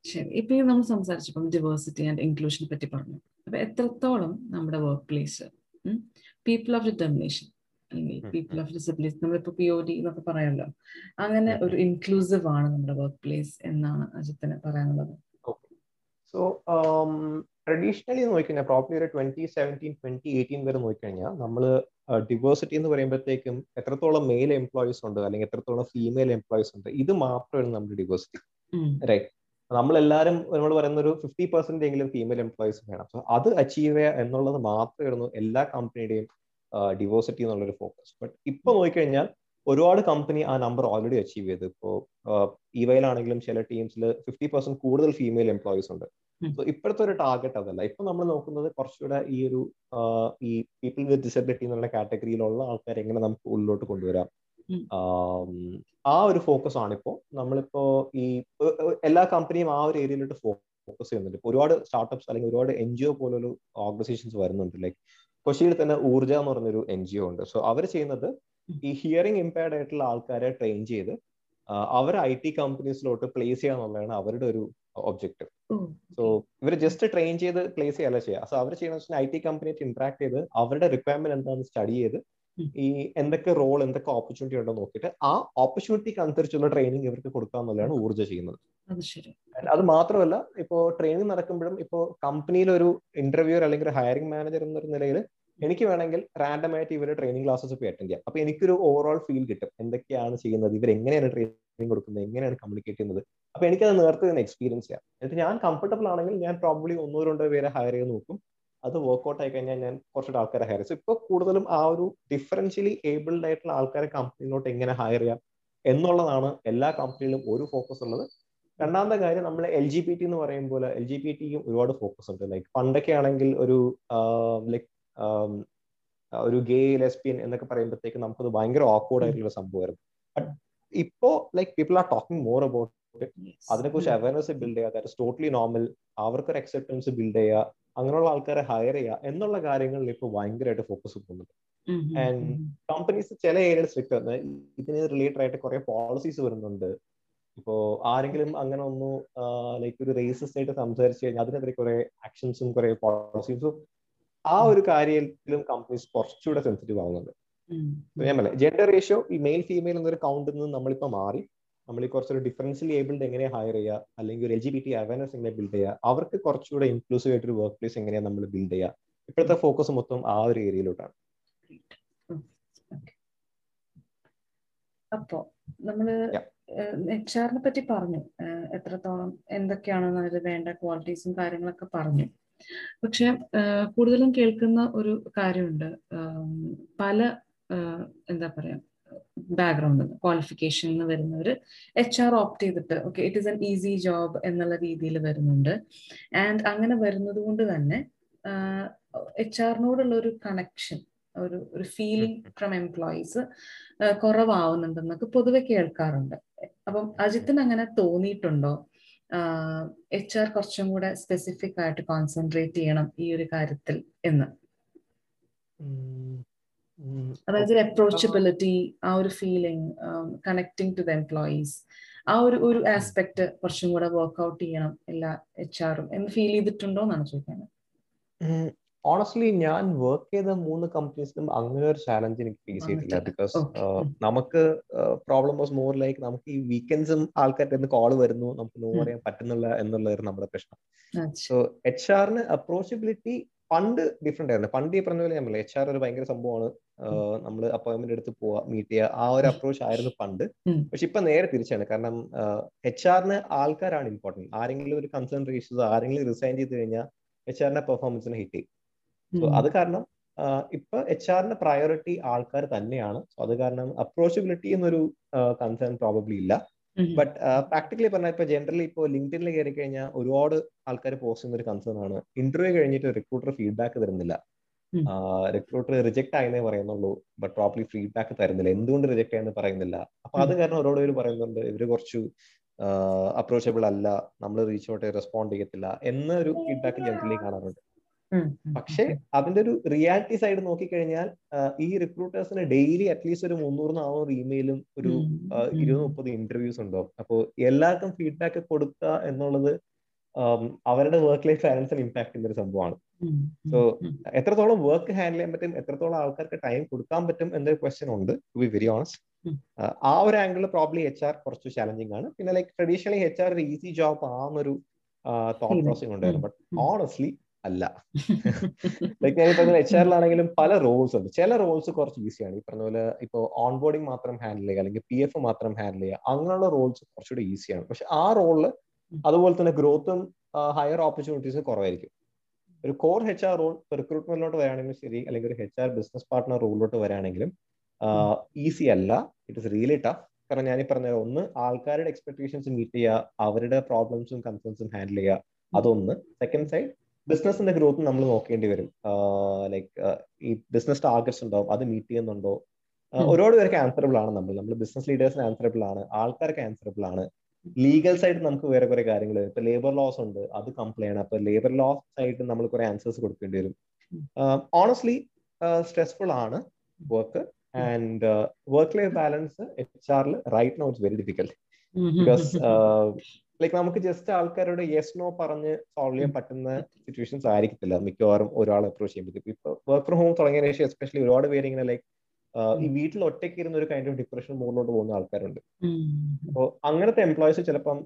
ശരി. ഇപ്പൊ നമ്മൾ സംസാരിച്ചപ്പം ഡിവേഴ്സിറ്റി ആൻഡ് ഇൻക്ലൂഷനെ പറ്റി പറഞ്ഞു. അപ്പൊ എത്രത്തോളം നമ്മുടെ work place people of determination അല്ലെങ്കിൽ പീപ്പിൾ. ഓഫ് ഡിസബിലിറ്റി നമ്മളിപ്പോ പി ഒ ഡി എന്നൊക്കെ പറയാമല്ലോ. അങ്ങനെ ഒരു ഇൻക്ലൂസീവ് ആണ് നമ്മുടെ വർക്ക് പ്ലേസ് എന്നാണ് അജിത്തിന് പറയാനുള്ളത്. സോ ട്രഡീഷണലി നോക്കിക്കഴിഞ്ഞാൽ പ്രോപ്പർലി ഒരു ട്വന്റി സെവന്റീൻ ട്വന്റി എയ്റ്റീൻ വരെ നോക്കിക്കഴിഞ്ഞാൽ നമ്മൾ ഡിവേഴ്സിറ്റി എന്ന് പറയുമ്പോഴത്തേക്കും എത്രത്തോളം മെയിൽ എംപ്ലോയീസ് ഉണ്ട് അല്ലെങ്കിൽ എത്രത്തോളം ഫീമെയിൽ എംപ്ലോയീസ് ഉണ്ട് ഇത് മാത്രമാണ് നമ്മുടെ ഡിവേഴ്സിറ്റി റൈറ്റ് നമ്മളെല്ലാവരും നമ്മൾ പറയുന്ന ഒരു ഫിഫ്റ്റി പെർസെന്റ് എങ്കിലും ഫീമെയിൽ എംപ്ലോയീസ് വേണം. സോ അത് അച്ചീവ് ചെയ്യുക എന്നുള്ളത് മാത്രമായിരുന്നു എല്ലാ കമ്പനിയുടെയും ഡിവേഴ്സിറ്റി എന്നുള്ളൊരു ഫോക്കസ് ബട്ട് ഇപ്പൊ നോക്കിക്കഴിഞ്ഞാൽ ഒരുപാട് കമ്പനി ആ നമ്പർ ഓൾറെഡി അച്ചീവ് ചെയ്തു. ഇപ്പോ ഇവയിലാണെങ്കിലും ചില ടീംസിൽ ഫിഫ്റ്റി പെർസെന്റ് കൂടുതൽ ഫീമെയിൽ എംപ്ലോയീസ് ഉണ്ട്. സോ ഇപ്പോഴത്തെ ഒരു ടാർഗറ്റ് അതല്ല. ഇപ്പൊ നമ്മൾ നോക്കുന്നത് കുറച്ചുകൂടെ ഈ ഒരു ഈ പീപ്പിൾ വിത്ത് ഡിസബിലിറ്റി എന്നുള്ള കാറ്റഗറിയിലുള്ള ആൾക്കാരെ എങ്ങനെ നമുക്ക് ഉള്ളിലോട്ട് കൊണ്ടുവരാം. ആ ഒരു ഫോക്കസ് ആണ് ഇപ്പോ നമ്മളിപ്പോ ഈ എല്ലാ കമ്പനിയും ആ ഒരു ഏരിയയിലോട്ട് ഫോക്കസ് ചെയ്യുന്നുണ്ട്. ഇപ്പൊ ഒരുപാട് സ്റ്റാർട്ടപ്സ് അല്ലെങ്കിൽ ഒരുപാട് എൻ ജി ഒ പോലൊരു ഓർഗനൈസേഷൻസ് വരുന്നുണ്ട്. ലൈക് കൊച്ചിയിൽ തന്നെ ഊർജ എന്ന് പറഞ്ഞൊരു എൻ ജി ഒ ഉണ്ട്. സോ അവർ ചെയ്യുന്നത് ഈ ഹിയറിംഗ് ഇമ്പയർഡ് ആയിട്ടുള്ള ആൾക്കാരെ ട്രെയിൻ ചെയ്ത് അവർ ഐ ടി കമ്പനീസിലോട്ട് പ്ലേസ് ചെയ്യുക എന്നുള്ളതാണ് അവരുടെ ഒരു ഒബ്ജക്റ്റീവ് സോ ഇവർ ജസ്റ്റ് ട്രെയിൻ ചെയ്ത് പ്ലേസ് ചെയ്യല്ല ചെയ്യുക സോ അവർ ചെയ്യുന്ന ഐ ടി കമ്പനിയായിട്ട് ഇന്ററാക്ട് ചെയ്ത് അവരുടെ റിക്വയർമെന്റ് എന്താണെന്ന് സ്റ്റഡി ചെയ്ത് ഈ എന്തൊക്കെ റോൾ എന്തൊക്കെ ഓപ്പർച്യൂണിറ്റി ഉണ്ടോ നോക്കിയിട്ട് ആ ഓപ്പർച്യൂണിറ്റിക്ക് അനുസരിച്ചുള്ള ട്രെയിനിങ് ഇവർക്ക് കൊടുക്കുക എന്നുള്ളതാണ് ഊർജ ചെയ്യുന്നത്. അത് മാത്രമല്ല ഇപ്പോ ട്രെയിനിങ് നടക്കുമ്പോഴും ഇപ്പോ കമ്പനിയിൽ ഒരു ഇന്റർവ്യൂർ അല്ലെങ്കിൽ ഒരു ഹയറിംഗ് മാനേജർ എന്നൊരു നിലയിൽ എനിക്ക് വേണമെങ്കിൽ റാൻഡം ആയിട്ട് ഇവർ ട്രെയിനിങ് ക്ലാസ്സസ് പോയി അറ്റൻഡ് ചെയ്യാം. അപ്പൊ എനിക്കൊരു ഓവറോൾ ഫീൽ കിട്ടും. എന്തൊക്കെയാണ് ചെയ്യുന്നത്? ഇവർ എങ്ങനെയാണ് ട്രെയിനിങ് കൊടുക്കുന്നത്? എങ്ങനെയാണ് കമ്മ്യൂണിക്കേറ്റ് ചെയ്യുന്നത്? അപ്പൊ എനിക്കത് നേരത്തെ തന്നെ എക്സ്പീരിയൻസ് ചെയ്യാം. എന്നിട്ട് ഞാൻ കംഫർട്ടബിൾ ആണെങ്കിൽ ഞാൻ പ്രോബ്ലി ഒന്നോ രണ്ടോ പേരെ ഹയർ ചെയ്ത് നോക്കും. അത് വർക്ക്ഔട്ട് ആയി കഴിഞ്ഞാൽ ഞാൻ കുറച്ചുകൂടെ ആൾക്കാരെ ഹയർ ചെയ്യും. ഇപ്പൊ കൂടുതലും ആ ഒരു ഡിഫറൻഷ്യലി ഏബിൾഡ് ആയിട്ടുള്ള ആൾക്കാരെ കമ്പനിയിലോട്ട് എങ്ങനെ ഹയർ ചെയ്യാം എന്നുള്ളതാണ് എല്ലാ കമ്പനിയിലും ഒരു ഫോക്കസ് ഉള്ളത്. രണ്ടാമത്തെ കാര്യം നമ്മൾ എൽ ജി പി ടി എന്ന് പറയുമ്പോൾ എൽ ജി പി ടിക്കും ഒരുപാട് ഫോക്കസ് ഉണ്ട്. ലൈക്ക് പണ്ടൊക്കെ ആണെങ്കിൽ ഒരു ലൈക് ഒരു ഗേ ലെസ്ബിയൻ എന്നൊക്കെ പറയുമ്പോഴത്തേക്ക് നമുക്കത് ഭയങ്കര ഓക്വേർഡ് ആയിട്ടുള്ള സംഭവമായിരുന്നു. ബട്ട് ഇപ്പോ like people are talking more about. അതിനെക്കുറിച്ച് അവയർനെസ് ബിൽഡ് ചെയ്യുക ദാറ്റ് ഇസ് ടോട്ടലി നോർമൽ അവർക്കൊരു അക്സെപ്റ്റൻസ് ബിൽഡ് ചെയ്യുക അങ്ങനെയുള്ള ആൾക്കാരെ ഹയർ ചെയ്യുക എന്നുള്ള കാര്യങ്ങളിൽ ഇപ്പോൾ ഭയങ്കരമായിട്ട് ഫോക്കസ് പോകുന്നുണ്ട്. ഉം. കമ്പനീസ് ചില ഏരിയയിൽ സ്ട്രിക്റ്റ് ആണ്. ഇതിന് റിലേറ്റഡ് ആയിട്ട് കുറെ പോളിസീസ് വരുന്നുണ്ട്. ഇപ്പോ ആരെങ്കിലും അങ്ങനെ ഒന്ന് ലൈക്ക് ഒരു റേസിസ്റ്റ് ആയിട്ട് സംസാരിച്ചു കഴിഞ്ഞാൽ അതിനെതിരെ കുറെ ആക്ഷൻസും കുറെ പോളിസീസും ആ ഒരു കാര്യത്തിലും കമ്പനീസ് കുറച്ചുകൂടെ സെൻസിറ്റീവ് ആവുന്നുണ്ട്. ഞാൻ പറയാം ജെൻഡർ റേഷ്യോ ഈ മെയിൽ ഫീമെയിൽ എന്നൊരു കൗണ്ടിൽ നിന്ന് നമ്മളിപ്പോ മാറി. നമ്മൾ ഈ കുറച്ചൊരു ഡിഫറൻഷ്യലി ഏബിൾഡ് എങ്ങനെ ഹയർ ചെയ്യുക? അല്ലെങ്കിൽ ഒരു L G B T awareness എങ്ങനെ ബിൽഡ് ചെയ്യുക? അവർക്ക് കുറച്ചുകൂടെ ഇൻക്ലൂസീവ് ആയിട്ട് ഒരു വർക്ക് പ്ലേസ് എങ്ങനെയാണ് നമ്മൾ ബിൽഡ് ചെയ്യുക? ഇപ്പോഴത്തെ ഫോക്കസ് മൊത്തം ആ ഒരു ഏരിയയിലോട്ടാണ് അപ്പോ നമ്മൾ എച്ച്ആറിനെ എച്ച് ആറിനെ പറ്റി പറഞ്ഞു. എത്രത്തോളം എന്തൊക്കെയാണ് അതിൽ വേണ്ട ക്വാളിറ്റീസും കാര്യങ്ങളൊക്കെ പറഞ്ഞു. പക്ഷെ കൂടുതലും കേൾക്കുന്ന ഒരു കാര്യമുണ്ട്. പല എന്താ പറയാ ബാക്ക്ഗ്രൗണ്ടിൽ ക്വാളിഫിക്കേഷനിൽ നിന്ന് വരുന്നവർ എച്ച് ആർ ഓപ്റ്റ് ചെയ്തിട്ട് okay it is an easy job എന്നുള്ള രീതിയിൽ വരുന്നുണ്ട്. ആൻഡ് അങ്ങനെ വരുന്നത് കൊണ്ട് തന്നെ എച്ച് ആറിനോടുള്ള ഒരു കണക്ഷൻ ഒരു ഒരു ഫീലിംഗ് ഫ്രം എംപ്ലോയീസ് കുറവാവുന്നുണ്ടെന്നൊക്കെ പൊതുവെ കേൾക്കാറുണ്ട്. അപ്പം അജിത്തിന് അങ്ങനെ തോന്നിയിട്ടുണ്ടോ? എച്ച് ആർ കുറച്ചും കൂടെ സ്പെസിഫിക് ആയിട്ട് കോൺസെൻട്രേറ്റ് ചെയ്യണം ഈ ഒരു കാര്യത്തിൽ എന്ന്? അതായത് ഒരു അപ്രോച്ചബിലിറ്റി ആ ഒരു feeling connecting to the employees ആ ഒരു ഒരു ആസ്പെക്ട് കുറച്ചും കൂടെ വർക്ക്ഔട്ട് ചെയ്യണം എല്ലാ എച്ച് ആറും എന്ന് ഫീൽ ചെയ്തിട്ടുണ്ടോ എന്നാണ് ചോദിക്കുന്നത് ഓണസ്റ്റ്ലി ഞാൻ വർക്ക് ചെയ്ത മൂന്ന് കമ്പനീസിലും അങ്ങനെ ഒരു ചാലഞ്ച് എനിക്ക് ഫേസ് ചെയ്തിട്ടില്ല ബിക്കോസ് നമുക്ക് പ്രോബ്ലം വാസ് മോർ ലൈക്ക് നമുക്ക് ഈ വീക്കെൻഡ്സും ആൾക്കാരുടെ കോൾ വരുന്നു. നമുക്ക് നോ പറയാൻ പറ്റുന്നില്ല എന്നുള്ളതായിരുന്നു നമ്മുടെ പ്രശ്നം. സോ എച്ച് ആറിന് അപ്രോച്ചബിലിറ്റി പണ്ട് ഡിഫറെന്റ് ആയിരുന്നു. പണ്ട് ഈ പറഞ്ഞ പോലെ നമ്മൾ എച്ച് ആർ ഒരു ഭയങ്കര സംഭവമാണ്. നമ്മൾ അപ്പോയിന്റ്മെന്റ് എടുത്ത് പോവാ മീറ്റ് ചെയ്യുക ആ ഒരു അപ്രോച്ച് ആയിരുന്നു പണ്ട്. പക്ഷെ ഇപ്പൊ നേരെ തിരിച്ചാണ്. കാരണം എച്ച് ആറിന് ആൾക്കാരാണ് ഇമ്പോർട്ടന്റ് ആരെങ്കിലും ഒരു കൺസേൺ റേഷ്യസ് ആരെങ്കിലും റിസൈൻ ചെയ്ത് കഴിഞ്ഞാൽ എച്ച് ആറിന്റെ പെർഫോമൻസിന് ഹിറ്റ് ചെയ്യും. സോ അത് കാരണം ഇപ്പൊ എച്ച് ആറിന്റെ പ്രയോറിറ്റി ആൾക്കാർ തന്നെയാണ്. സോ അത് കാരണം അപ്രോച്ചബിലിറ്റി എന്നൊരു കൺസേൺ പ്രോബബ്ലി ഇല്ല. ബട്ട് പ്രാക്ടിക്കലി പറഞ്ഞാൽ ഇപ്പൊ ജനറലി ഇപ്പോൾ ലിങ്ക്ഡിനിൽ കയറി കഴിഞ്ഞാൽ ഒരുപാട് ആൾക്കാർ പോസ്റ്റ് ചെയ്യുന്ന ഒരു കൺസേൺ ആണ്. ഇന്റർവ്യൂ കഴിഞ്ഞിട്ട് റിക്രൂട്ടർ ഫീഡ്ബാക്ക് തരുന്നില്ല. റിക്രൂട്ടർ റിജക്ട് ആയെന്നേ പറയുന്നുള്ളൂ ബട്ട് പ്രോപ്പർലി ഫീഡ്ബാക്ക് തരുന്നില്ല. എന്തുകൊണ്ട് റിജക്ട് ആയെന്ന് പറയുന്നില്ല. അപ്പൊ അത് കാരണം ഒരുപാട് പേര് പറയുന്നുണ്ട് ഇവർ കുറച്ച് അപ്രോച്ചബിൾ അല്ല. നമ്മൾ റീച്ച് ഔട്ട് റെസ്പോണ്ട് ചെയ്യത്തില്ല. എന്നൊരു ഫീഡ്ബാക്ക് ജനറലി കാണാറുണ്ട്. പക്ഷേ അതിന്റെ ഒരു റിയാലിറ്റി സൈഡ് നോക്കിക്കഴിഞ്ഞാൽ ഈ റിക്രൂട്ടേഴ്സിന് ഡെയിലി അറ്റ്ലീസ്റ്റ് ഒരു മുന്നൂറ് നാനൂറ് ഇമെയിലും ഒരു ഇരുപത് മുപ്പത് ഇന്റർവ്യൂസ് ഉണ്ടോ? അപ്പോൾ എല്ലാവർക്കും ഫീഡ്ബാക്ക് കൊടുക്കുക എന്നുള്ളത് അവരുടെ വർക്ക് ലൈഫ് ബാലൻസിന് ഇമ്പാക്ട് ചെയ്യുന്ന ഒരു സംഭവമാണ്. സോ എത്രത്തോളം വർക്ക് ഹാൻഡിൽ ചെയ്യാൻ പറ്റും എത്രത്തോളം ആൾക്കാർക്ക് ടൈം കൊടുക്കാൻ പറ്റും എന്നൊരു ക്വസ്റ്റ്യൻ ഉണ്ട് ടു ബി വെരി ഓണസ്റ്റ് ആ ഒരു ആംഗിളിൽ പ്രോബ്ലി എച്ച് ആർ കുറച്ച് ചാലഞ്ചിങ് ആണ്. പിന്നെ ലൈക് ട്രഡീഷണലി എച്ച് ആർ ഒരു ഈസി ജോബ് ആണെന്നൊരു തോട്ട് പ്രോസിംഗ് ഉണ്ടായിരുന്നു. ബട്ട് ഓണസ്റ്റ്ലി അല്ല. ലൈക്ക് ഞാൻ പറഞ്ഞ എച്ച് ആറിലാണെങ്കിലും പല റോൾസ് ഉണ്ട്. ചില റോൾസ് കുറച്ച് ഈസിയാണ് ഈ പറഞ്ഞ പോലെ ഇപ്പോൾ ഓൺ ബോർഡിംഗ് മാത്രം ഹാൻഡിൽ ചെയ്യുക അല്ലെങ്കിൽ പി എഫ് മാത്രം ഹാൻഡിൽ ചെയ്യുക. അങ്ങനെയുള്ള റോൾസ് കുറച്ചുകൂടി ഈസിയാണ് പക്ഷെ ആ റോളിൽ അതുപോലെ തന്നെ ഗ്രോത്തും ഹയർ ഓപ്പർച്യൂണിറ്റീസും കുറവായിരിക്കും. ഒരു കോർ എച്ച് ആർ റോൾ റിക്രൂട്ട്മെന്റിലോട്ട് വരാണെങ്കിലും ശരി അല്ലെങ്കിൽ ഒരു എച്ച് ആർ ബിസിനസ് പാർട്ട്ണർ റോളിലോട്ട് വരാണെങ്കിലും ഈസി അല്ല. ഇറ്റ് ഇസ് റിയലി ടഫ് കാരണം ഞാൻ ഈ പറഞ്ഞ ഒന്ന് ആൾക്കാരുടെ എക്സ്പെക്ടേഷൻസ് മീറ്റ് ചെയ്യുക അവരുടെ പ്രോബ്ലംസും കൺസേൺസും ഹാൻഡിൽ ചെയ്യുക അതൊന്ന്. സെക്കൻഡ് സൈഡ് ബിസിനസിന്റെ ഗ്രോത്ത് നമ്മൾ നോക്കേണ്ടി വരും. ലൈക്ക് ഈ ബിസിനസ് ടാർഗറ്റ്സ് ഉണ്ടാവും അത് മീറ്റ് ചെയ്യുന്നുണ്ടോ? ഒരുപാട് പേർക്ക് ആൻസറബിൾ ആണ് നമ്മൾ നമ്മൾ ബിസിനസ് ലീഡേഴ്സിന് ആൻസറബിൾ ആണ്. ആൾക്കാർക്ക് ആൻസറബിൾ ആണ്. ലീഗൽ സൈഡ് നമുക്ക് വേറെ കുറെ കാര്യങ്ങൾ ഇപ്പൊ ലേബർ ലോസ് ഉണ്ട്. അത് കംപ്ലൈൻ ആണ്. അപ്പൊ ലേബർ ലോസ് ആയിട്ട് നമ്മൾ കുറെ ആൻസേഴ്സ് കൊടുക്കേണ്ടി വരും. ഓണസ്റ്റ്ലി സ്ട്രെസ്ഫുൾ ആണ് work and work life balance H ആറിൽ right no it's very difficult because like നമുക്ക് ജസ്റ്റ് ആൾക്കാരോട് യെസ് നോ പറഞ്ഞ് സോൾവ് ചെയ്യാൻ പറ്റുന്ന സിറ്റുവേഷൻസ് ആയിരിക്കത്തില്ല. മിക്കവാറും ഒരാൾ അപ്രോച്ച് ചെയ്യുമ്പോഴത്തേക്ക് ഇപ്പൊ വർക്ക് ഫ്രം ഹോം തുടങ്ങിയതിനു ശേഷം എസ്പെഷ്യലി ഒരുപാട് പേര് ഇങ്ങനെ ലൈക്ക് ഈ വീട്ടിൽ ഒറ്റയ്ക്ക് ഇരുന്ന ഒരു കൈൻഡ് ഓഫ് ഡിപ്രഷൻ മുകളിലോട്ട് പോകുന്ന ആൾക്കാരുണ്ട്. അപ്പോൾ അങ്ങനത്തെ എംപ്ലോയീസ് ചിലപ്പം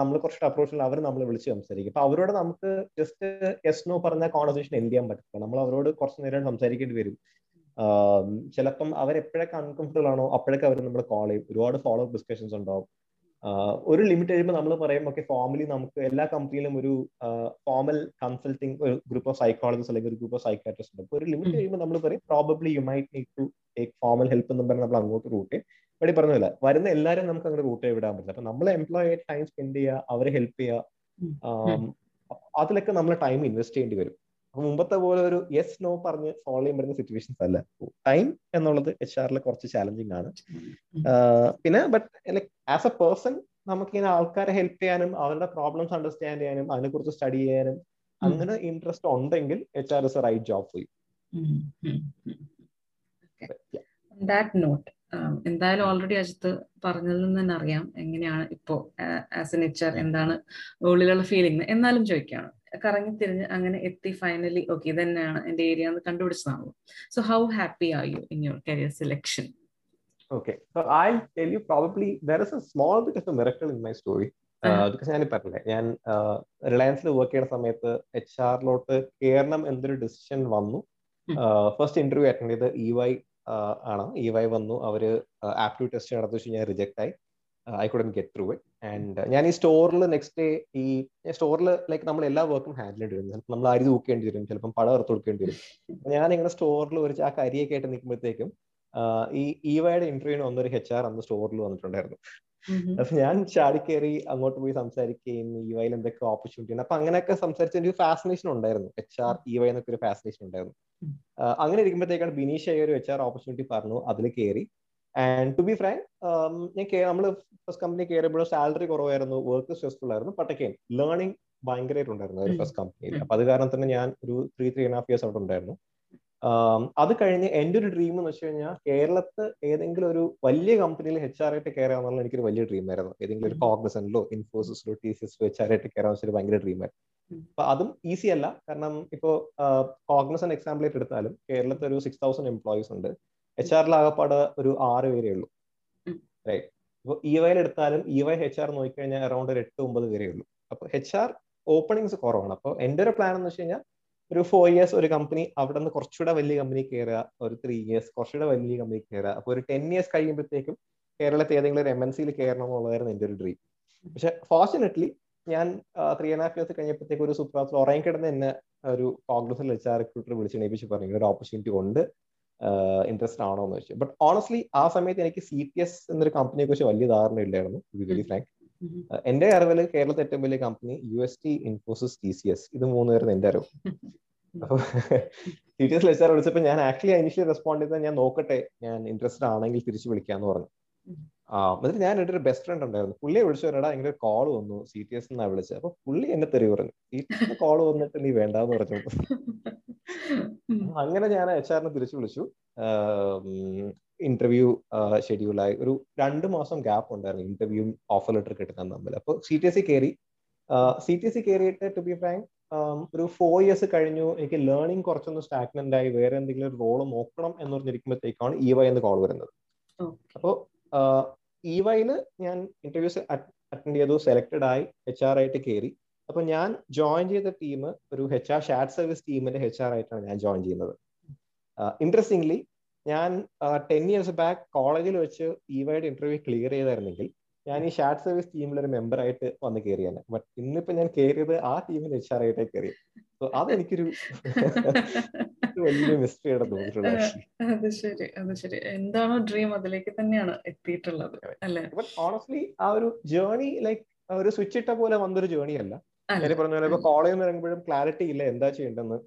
നമ്മൾ കുറച്ച് അപ്രോച്ചിൽ അവർ നമ്മൾ വിളിച്ച് സംസാരിക്കും. അപ്പൊ അവരോട് നമുക്ക് ജസ്റ്റ് യെസ് നോ പറഞ്ഞ കോൺവെർസേഷൻ എൻഡ് ചെയ്യാൻ പറ്റില്ല നമ്മൾ അവരോട് കുറച്ച് നേരം സംസാരിക്കേണ്ടി വരും. ചിലപ്പം അവരെപ്പോഴൊക്കെ അൺകംഫർട്ടബിൾ ആണോ അപ്പോഴൊക്കെ അവർ നമ്മൾ കോൾ ചെയ്യും. ഒരുപാട് ഫോളോ അപ്പ് ഡിസ്കഷൻസ് ഉണ്ടാവും. ഒരു ലിമിറ്റ് കഴിയുമ്പോൾ നമ്മൾ പറയും ഓക്കെ ഫോർമലി നമുക്ക് എല്ലാ കമ്പനിയിലും ഒരു ഫോമൽ കൺസൾട്ടിങ് ഒരു ഗ്രൂപ്പ് ഓഫ് സൈക്കോളജിസ്റ്റ് അല്ലെങ്കിൽ ഒരു ഗ്രൂപ്പ് ഓഫ് സൈക്കാട്രിസ്റ്റ് ഉണ്ട്. അപ്പോൾ ഒരു ലിമിറ്റ് കഴിയുമ്പോൾ നമ്മൾ പറയും probably you might need to take formal help എന്ന് പറഞ്ഞാൽ നമ്മൾ അങ്ങോട്ട് റൂട്ട് ഇവിടെ പറഞ്ഞില്ല വരുന്ന എല്ലാവരും നമുക്ക് അങ്ങനെ റൂട്ട് വിടാൻ പറ്റില്ല. അപ്പൊ നമ്മൾ എംപ്ലോയി ആയിട്ട് ടൈം സ്പെൻഡ് ചെയ്യുക അവരെ ഹെൽപ്പ് ചെയ്യുക അതിലൊക്കെ നമ്മൾ ടൈം ഇൻവെസ്റ്റ് ചെയ്യേണ്ടി വരും. അപ്പൊ മുമ്പത്തെ പോലെ ഒരു യെസ് നോ പറഞ്ഞ് സോൾവ് ചെയ്യാൻ പറ്റുന്ന സിറ്റുവേഷൻസ് അല്ല. ടൈം എന്നുള്ളത് എച്ച് ആറിൽ കുറച്ച് ചാലഞ്ചിങ് ആണ്. പിന്നെ but like as a person നമുക്കിങ്ങനെ ആൾക്കാരെ ഹെൽപ്പ് ചെയ്യാനും അവരുടെ പ്രോബ്ലംസ് അണ്ടർസ്റ്റാൻഡ് ചെയ്യാനും അതിനെക്കുറിച്ച് സ്റ്റഡി ചെയ്യാനും അങ്ങനെ ഇൻട്രസ്റ്റ് ഉണ്ടെങ്കിൽ H R is a right job for you that not എന്തായാലും ഓൾറെഡി അജിത്ത് പറഞ്ഞതിൽ നിന്ന് തന്നെ അറിയാം എങ്ങനെയാണ് ഇപ്പോ ആസ് എൻ എച്ച് ആർ എന്താണ് ഉള്ളിലുള്ള ഫീലിംഗ് എന്നാലും ചോദിക്കുകയാണ് കറങ്ങി തിരിഞ്ഞ് അങ്ങനെ എത്തി ഫൈനലി ഓക്കെ ഇത് തന്നെയാണ് എന്റെ ഏരിയ എന്ന് കണ്ടുപിടിച്ചതാണല്ലോ. So how happy are you in your career selection Okay, so I'll tell you probably there is a small bit of a miracle in my story. Because ഞാൻ പറഞ്ഞില്ലേ ഞാൻ റിലയൻസിൽ വർക്ക് ചെയ്യുന്ന സമയത്ത് എച്ച് ആറിലോട്ട് കയറണം എന്നൊരു ഡിസിഷൻ വന്നു. ഫസ്റ്റ് ഇന്റർവ്യൂ അറ്റൻഡ് ചെയ്ത് ഇ വൈ ആണ്. ഇ വൈ വന്നു. അവർ ആപ്റ്റ്യൂഡ് ടെസ്റ്റ് നടത്തി വെച്ച് ഞാൻ റിജക്ട് ആയി. I couldn't get through it and ഞാൻ ഈ സ്റ്റോറിൽ നെക്സ്റ്റ് ഡേ ഈ സ്റ്റോറിൽ ലൈക്ക് നമ്മൾ എല്ലാ വർക്കും ഹാൻഡിൽ ചെയ്യേണ്ടി വരും. ചിലപ്പോൾ നമ്മൾ അരി തൂക്കേണ്ടി വരും ചിലപ്പം പടം ഇറത്ത് കൊടുക്കേണ്ടി വരും. ഞാൻ ഇങ്ങനെ സ്റ്റോറിൽ ഒരു ആ കരിയൊക്കെ ആയിട്ട് നിൽക്കുമ്പോഴത്തേക്കും ഈ ഈവയുടെ ഇന്റർവ്യൂവിന് വന്നൊരു എച്ച് ആർ അന്ന് സ്റ്റോറിൽ വന്നിട്ടുണ്ടായിരുന്നു. അപ്പൊ ഞാൻ ചാടി കയറി അങ്ങോട്ട് പോയി സംസാരിക്കുകയും ഈവയിൽ വൈയിൽ എന്തൊക്കെ ഓപ്പർച്യൂണിറ്റി ഉണ്ട് അപ്പൊ അങ്ങനെയൊക്കെ സംസാരിച്ച ഒരു ഫാസിനേഷൻ ഉണ്ടായിരുന്നു. എച്ച് ആർ ഇ വൈ എന്നൊക്കെ ഒരു ഫാസിനേഷൻ ഉണ്ടായിരുന്നു. അങ്ങനെ ഇരിക്കുമ്പോഴത്തേക്കാണ് ബിനീഷ് ഒരു എച്ച് ആർ ഓപ്പർച്യൂണിറ്റി പറഞ്ഞു. അതിൽ കയറി ആൻഡ് ടു ബി ഫ്രാങ്ക് ഞാൻ നമ്മൾ ഫസ്റ്റ് കമ്പനി കയറുമ്പോഴും സാലറി കുറവായിരുന്നു വർക്ക് സ്ട്രെസ്ഫുൾ ആയിരുന്നു പട്ടക്കേൻ ലേണിംഗ് ഭയങ്കരമായിട്ടുണ്ടായിരുന്നു ഒരു ഫസ്റ്റ് കമ്പനിയിൽ അപ്പൊ അത് കാരണം തന്നെ ഞാൻ ഒരു three three and half years അവിടെ ഉണ്ടായിരുന്നു. അത് കഴിഞ്ഞ് എന്റെ ഒരു ഡ്രീം എന്ന് വെച്ച് കഴിഞ്ഞാൽ കേരളത്ത് ഏതെങ്കിലും ഒരു വലിയ കമ്പനിയിൽ എച്ച് ആർ ആയിട്ട് കയറുക എന്നുള്ള എനിക്കൊരു വലിയ ഡ്രീം ആയിരുന്നു. ഏതെങ്കിലും ഒരു കോഗ്നസനിലോ ഇൻഫോസിസിലോ ടി സി എസിലോ എച്ച് ആർ ആയിട്ട് കയറാൻ വെച്ചൊരു ഭയങ്കര ഡ്രീം ആയിരുന്നു. അപ്പൊ അതും ഈസി അല്ല. കാരണം ഇപ്പോ കോഗ്നസൻ എക്സാമ്പിൾ ആയിട്ട് എടുത്താലും കേരളത്തിൽ ഒരു സിക്സ് തൗസൻഡ് എംപ്ലോയീസ് ഉണ്ട്. എച്ച് ആറിൽ ആകപ്പാട് ഒരു ആറ് പേരേ ഉള്ളൂ. റൈറ്റ് ഇപ്പോൾ ഇ വൈയിൽ എടുത്താലും ഇ വൈ എച്ച് ആർ നോക്കിക്കഴിഞ്ഞാൽ അറൌണ്ട് ഒരു എട്ട് ഒമ്പത് പേരേ ഉള്ളൂ. അപ്പൊ എച്ച് ആർ ഓപ്പണിങ്സ് കുറവാണ്. അപ്പോൾ എന്റെ ഒരു പ്ലാൻ എന്ന് വെച്ച് കഴിഞ്ഞാൽ ഒരു ഫോർ ഇയേഴ്സ് ഒരു കമ്പനി അവിടെ നിന്ന് കുറച്ചുകൂടെ വലിയ കമ്പനി കയറുക ഒരു ത്രീ ഇയേഴ്സ് കുറച്ചുകൂടെ വലിയ കമ്പനി കയറുക അപ്പൊ ഒരു ടെൻ ഇയേഴ്സ് കഴിയുമ്പോഴത്തേക്കും കേരളത്തിൽ ഏതെങ്കിലും ഒരു എം എൻ സിയിൽ കയറണം എന്നുള്ളതായിരുന്നു എന്റെ ഒരു ഡ്രീം പക്ഷെ ഫോർച്ചുനേറ്റ്ലി ഞാൻ ത്രീ ആൻഡ് ഹാഫ് ഇയേഴ്സ് കഴിഞ്ഞപ്പോഴത്തേക്ക് ഒരു സുപ്രാത്തിൽ ഉറങ്ങി കിടന്ന് എന്നെ ഒരു കോൺഗ്രസിൽ വെച്ച റിക്രൂട്ടർ വിളിച്ച് എണീപ്പിച്ച് പറഞ്ഞു. ഒരു ഓപ്പർച്യൂണിറ്റി ഉണ്ട്. ഇൻട്രസ്റ്റ് ആണോ എന്ന് വെച്ചു ബട്ട് ഓണസ്റ്റ്ലി ആ സമയത്ത് എനിക്ക് സി ടി എസ് എന്നൊരു കമ്പനിയെ കുറിച്ച് വലിയ ധാരണ ഇല്ലായിരുന്നു വെരി ഫ്രാങ്ക് എന്റെ അറിവിൽ കേരളത്തെ ഏറ്റവും വലിയ company U S T Infosys T C S ഇത് മൂന്നുപേരും എന്റെ അറിവ്. അപ്പൊ ടി ടി എസ് ലെച്ചാർ വിളിച്ചപ്പോ ഞാൻ ആക്ച്വലി ഇനിഷ്യലി റെസ്പോണ്ട് ചെയ്താൽ ഞാൻ നോക്കട്ടെ ഞാൻ ഇൻട്രസ്റ്റഡ് ആണെങ്കിൽ തിരിച്ചു വിളിക്കാന്ന് പറഞ്ഞു. ആ എന്നിട്ട് ഞാൻ എന്റെ ഒരു ബെസ്റ്റ് ഫ്രണ്ട് ഉണ്ടായിരുന്നു. പുള്ളിയെ വിളിച്ചു വരടാ ഇങ്ങനെ ഒരു കോൾ വന്നു സി ടി എസ് എന്നാ വിളിച്ചത്. അപ്പൊ പുള്ളി എന്നെ തെറി പറഞ്ഞു. സി ടി എസ് കോൾ വന്നിട്ട് നീ വേണ്ടാന്ന് പറഞ്ഞു. അങ്ങനെ ഞാൻ എച്ച് ആറിനെ തിരിച്ചു വിളിച്ചു. ഇന്റർവ്യൂ ഷെഡ്യൂളായി ഒരു രണ്ട് മാസം ഗ്യാപ്പ് ഉണ്ടായിരുന്നു ഇന്റർവ്യൂ ഓഫർ ലെറ്റർ കിട്ടുന്ന തമ്മിൽ. അപ്പോൾ സി ടി എസ് സി കയറി സി ടി എസ് സി കയറിയിട്ട് ടു ബി ഫ്രാങ്ക് ഒരു ഫോർ ഇയേഴ്സ് കഴിഞ്ഞു. എനിക്ക് ലേണിംഗ് കുറച്ചൊന്ന് സ്റ്റാഗ്നന്റ് ആയി. വേറെ എന്തെങ്കിലും ഒരു റോൾ നോക്കണം എന്ന് പറഞ്ഞിരിക്കുമ്പോഴത്തേക്കാണ് ഇ വൈ എന്ന് കോൾ വരുന്നത്. അപ്പോൾ ഇ വൈയിൽ ഞാൻ ഇന്റർവ്യൂസ് അറ്റൻഡ് ചെയ്തു സെലക്ടഡ് ആയി എച്ച് ആർ ആയിട്ട് കയറി അപ്പൊ ഞാൻ ജോയിൻ ചെയ്ത ടീം ഒരു എച്ച് ആർ ഷാഡ് സർവീസ് ടീമിന്റെ എച്ച് ആർ ആയിട്ടാണ് ഞാൻ ജോയിൻ ചെയ്യുന്നത്. ഇൻട്രസ്റ്റിംഗ്ലി ഞാൻ ടെൻ ഇയേഴ്സ് ബാക്ക് കോളേജിൽ വെച്ച് ഈ വൈഡ് ഇന്റർവ്യൂ ക്ലിയർ ചെയ്തായിരുന്നെങ്കിൽ ഞാൻ ഈ ഷാർട്ട് സർവീസ് ടീമിൽ ഒരു മെമ്പർ ആയിട്ട് വന്ന് കയറിയാണ് ബട്ട് ഇന്നിപ്പോ ഞാൻ കയറിയത് ആ ടീമിൽ എച്ച് ആർ ആയിട്ടേ കയറി സോ അതെനിക്കൊരു വലിയൊരു മിസ്റ്ററിയുടെ തോന്നിയിട്ടുള്ളത് അത് ശരി അത് ശരി. എന്താണോ ഡ്രീം അതിലേക്ക് തന്നെയാണ് എത്തിയിട്ടുള്ളത് അല്ലേ? ബട്ട് ഓണസ്റ്റ്ലി ആ ഒരു ജേർണി ലൈക്ക് ഒരു സ്വിച്ച് ഇട്ട പോലെ വന്നൊരു ജേണി അല്ല. ഞാൻ പറഞ്ഞ പോലെ ഇപ്പൊ കോളേജിൽ നിന്ന് ഇറങ്ങുമ്പോഴും ക്ലാരിറ്റി ഇല്ല എന്താ ചെയ്യേണ്ടെന്ന്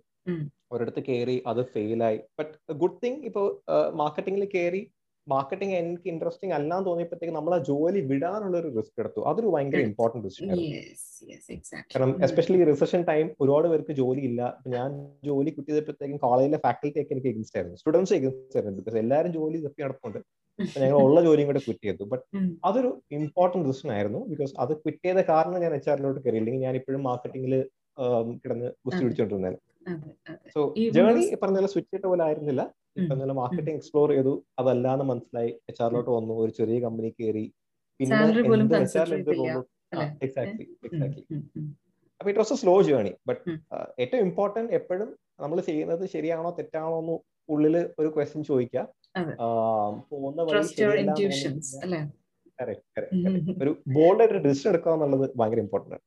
ഒരിടത്ത് കയറി അത് ഫെയിലായി ബട്ട് ഗുഡ് തിങ് ഇപ്പൊ മാർക്കറ്റിംഗിൽ കയറി മാർക്കറ്റിംഗ് എനിക്ക് ഇൻട്രസ്റ്റിംഗ് അല്ലാന്ന് തോന്നിയപ്പോഴത്തേക്ക് നമ്മൾ ആ ജോലി വിടാനുള്ള ഒരു റിസ്ക് എടുത്തു. അതൊരു ഭയങ്കര ഇമ്പോർട്ടന്റ് ഡിസിഷൻ കാരണം എസ്പെഷ്യലി റിസഷൻ ടൈം ഒരുപാട് പേർക്ക് ജോലി ഇല്ല. ഞാൻ ജോലി കിട്ടിയപ്പോഴത്തേക്കും കോളേജിലെ ഫാക്കൽറ്റി ഒക്കെ എനിക്ക് എഗൻസ്റ്റ് ആയിരുന്നു. സ്റ്റുഡൻസ് എഗൻസ്റ്റ് ആയിരുന്നു. ബിക്കോസ് എല്ലാവരും ജോലി തപ്പി നടക്കുന്നുണ്ട് ഞങ്ങൾ ഉള്ള ജോലിയും കൂടെ ക്വിറ്റ് ചെയ്തു. ബട്ട് അതൊരു ഇമ്പോർട്ടന്റ് ഡിസിഷൻ ആയിരുന്നു ബിക്കോസ് അത് ക്വിറ്റ് ചെയ്ത കാരണം ഞാൻ എച്ച് ആറിലോട്ട് കയറി. അല്ലെങ്കിൽ ഞാൻ ഇപ്പോഴും മാർക്കറ്റിംഗിൽ കിടന്ന് കുസ്തി പിടിച്ചോണ്ടിരുന്നേനെ. സോ ജേർണി പറഞ്ഞ സ്വിച്ച് ഇട്ട പോലെ ആയിരുന്നില്ല. പറഞ്ഞ മാർക്കറ്റിംഗ് എക്സ്പ്ലോർ ചെയ്തു. അതല്ലാന്ന് മനസ്സിലായി. എച്ച് ആറിലോട്ട് വന്നു. ഒരു ചെറിയ കമ്പനി കയറി. പിന്നെ എക്സാക്ട്ലി എക്സാക്ട്ലി അപ്പൊ it was a slow journey but ഏറ്റവും ഇമ്പോർട്ടന്റ് എപ്പോഴും നമ്മൾ ചെയ്യുന്നത് ശരിയാണോ തെറ്റാണോ എന്ന് ഉള്ളിൽ ഒരു ക്വസ്റ്റ്യൻ ചോദിക്കുക. പോകുന്ന ഒരു ബോൾഡ് ആയിട്ട് ഡിസിഷൻ എടുക്കുക എന്നുള്ളത് ഭയങ്കര ഇമ്പോർട്ടന്റ് ആണ്.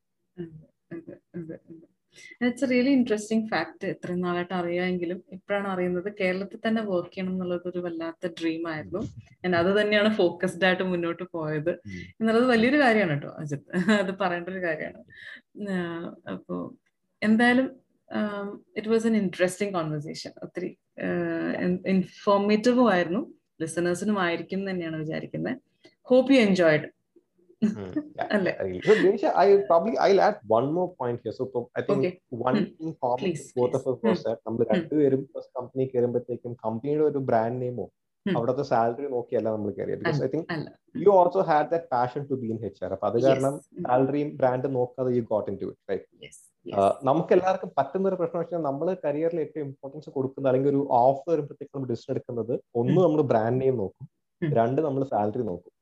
ഇറ്റ്സ് റിയലി ഇൻട്രസ്റ്റിംഗ് ഫാക്ട് ഇത്രയും നാളായിട്ട് അറിയാമെങ്കിലും ഇപ്പോഴാണ് അറിയുന്നത് കേരളത്തിൽ തന്നെ വർക്ക് ചെയ്യണം എന്നുള്ളത് ഒരു വല്ലാത്ത ഡ്രീം ആയിരുന്നു. ഞാൻ അത് തന്നെയാണ് ഫോക്കസ്ഡ് ആയിട്ട് മുന്നോട്ട് പോയത്. എന്നുള്ളത് വലിയൊരു കാര്യമാണ് കേട്ടോ അജിത്. അത് പറയേണ്ട ഒരു കാര്യമാണ്. അപ്പോ എന്തായാലും it was an interesting conversation ഒത്തിരി ഇൻഫോർമേറ്റീവും ആയിരുന്നു. ലിസണേഴ്സിനും ആയിരിക്കും തന്നെയാണ് വിചാരിക്കുന്നത് ഹോപ്പ് യു എൻജോയ്ഡ് അല്ലേ? I probably I'll add one more point here. So I think okay. one thing common Please, both of us was that നമ്മൾ രണ്ടുപേരും ഫസ്റ്റ് കമ്പനി കയറുമ്പോഴത്തേക്കും കമ്പനിയുടെ ഒരു ബ്രാൻഡ് നെയിമോ. അവിടുത്തെ സാലറി നോക്കിയല്ല നമ്മൾ കയറിയത് because I think you also had that passion to be in H R അപ്പൊ അത് കാരണം സാലറിയും ബ്രാൻഡും നോക്കാതെ you got into it right നമുക്ക് എല്ലാവർക്കും പറ്റുന്ന ഒരു പ്രശ്നം വെച്ചാൽ നമ്മൾ കരിയറിൽ ഏറ്റവും ഇമ്പോർട്ടൻസ് കൊടുക്കുന്ന അല്ലെങ്കിൽ ഒരു ഓഫർ വരുമ്പോഴത്തേക്ക് നമ്മൾ ഡിസിഷൻ എടുക്കുന്നത് ഒന്ന് നമ്മൾ ബ്രാൻഡ് നെയിം നോക്കും രണ്ട് നമ്മൾ സാലറി നോക്കും.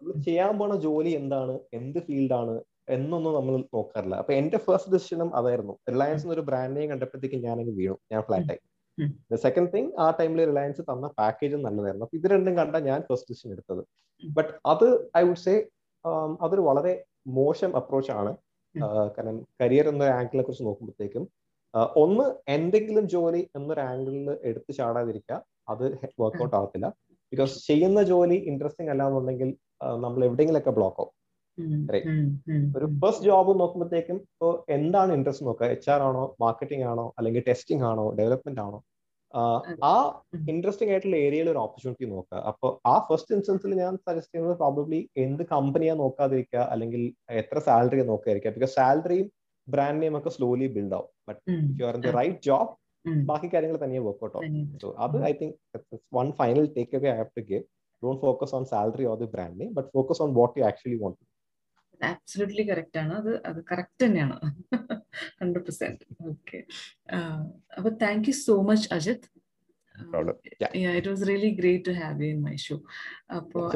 നമ്മൾ ചെയ്യാൻ പോണ ജോലി എന്താണ് എന്ത് ഫീൽഡാണ് എന്നൊന്നും നമ്മൾ നോക്കാറില്ല. അപ്പൊ എന്റെ ഫസ്റ്റ് ഡിസിഷനും അതായിരുന്നു. റിലയൻസ് ഒരു ബ്രാൻഡ് നെയിം കണ്ടപ്പോഴത്തേക്ക് ഞാൻ അങ്ങ് വീണു. ഞാൻ ഫ്ലാറ്റ് ആയി. സെക്കൻഡ് തിങ് ആ ടൈമിൽ റിലയൻസ് തന്ന പാക്കേജും നല്ലതായിരുന്നു. അപ്പൊ ഇത് രണ്ടും കണ്ട ഞാൻ ഫസ്റ്റ് ഡിസിഷൻ എടുത്തത്. ബട്ട് അത് ഐ വുഡ് സേ അതൊരു വളരെ മോശം അപ്രോച്ച് ആണ്. കാരണം കരിയർ എന്നൊരു ആംഗിളിനെ കുറിച്ച് നോക്കുമ്പോഴത്തേക്കും ഒന്ന് എന്തെങ്കിലും ജോലി എന്നൊരു ആംഗിളിൽ എടുത്തു ചാടാതിരിക്കുക അത് വർക്ക്ഔട്ട് ആവത്തില്ല. ബിക്കോസ് ചെയ്യുന്ന ജോലി ഇൻട്രസ്റ്റിംഗ് അല്ല എന്നുണ്ടെങ്കിൽ നമ്മൾ എവിടെയെങ്കിലൊക്കെ ബ്ലോക്ക് ആവും. ഒരു ഫസ്റ്റ് ജോബ് നോക്കുമ്പോഴത്തേക്കും ഇപ്പോൾ എന്താണ് ഇൻട്രസ്റ്റ് നോക്കുക? എച്ച് ആർ ആണോ? മാർക്കറ്റിംഗ് ആണോ? അല്ലെങ്കിൽ ടെസ്റ്റിംഗ് ആണോ? ഡെവലപ്മെന്റ് ആണോ? ആ, ഇൻട്രസ്റ്റിംഗ് ആയിട്ടുള്ള ഏരിയയിൽ ഒരു ഓപ്പർച്യൂണിറ്റി നോക്കുക. അപ്പോൾ ആ ഫസ്റ്റ് ഇൻസ്റ്റൻസിൽ ഞാൻ സജസ്റ്റ് ചെയ്യുന്നത് പ്രോബ്ലി എന്ത് കമ്പനിയാ നോക്കാതിരിക്കുക അല്ലെങ്കിൽ എത്ര സാലറി നോക്കാതിരിക്കുക. ബിക്കോസ് സാലറിയും ബ്രാൻഡ് നെയിം ഒക്കെ സ്ലോലി ബിൽഡ് ആവും. But you are in the right job ബാക്കി കാര്യങ്ങൾ തനിയെ വർക്ക്ഔട്ട് ആവും. സോ അത് I think one final take away I have to give don't focus on salary or the brand name but focus on what you actually want absolutely correct ആണ്. അത് അത് കറക്റ്റ് തന്നെയാണ്. ഹൺഡ്രഡ് പെർസെന്റ് ഓക്കെ അപ്പൊ thank you so much Ajith. It was really great to have you in my show അപ്പോ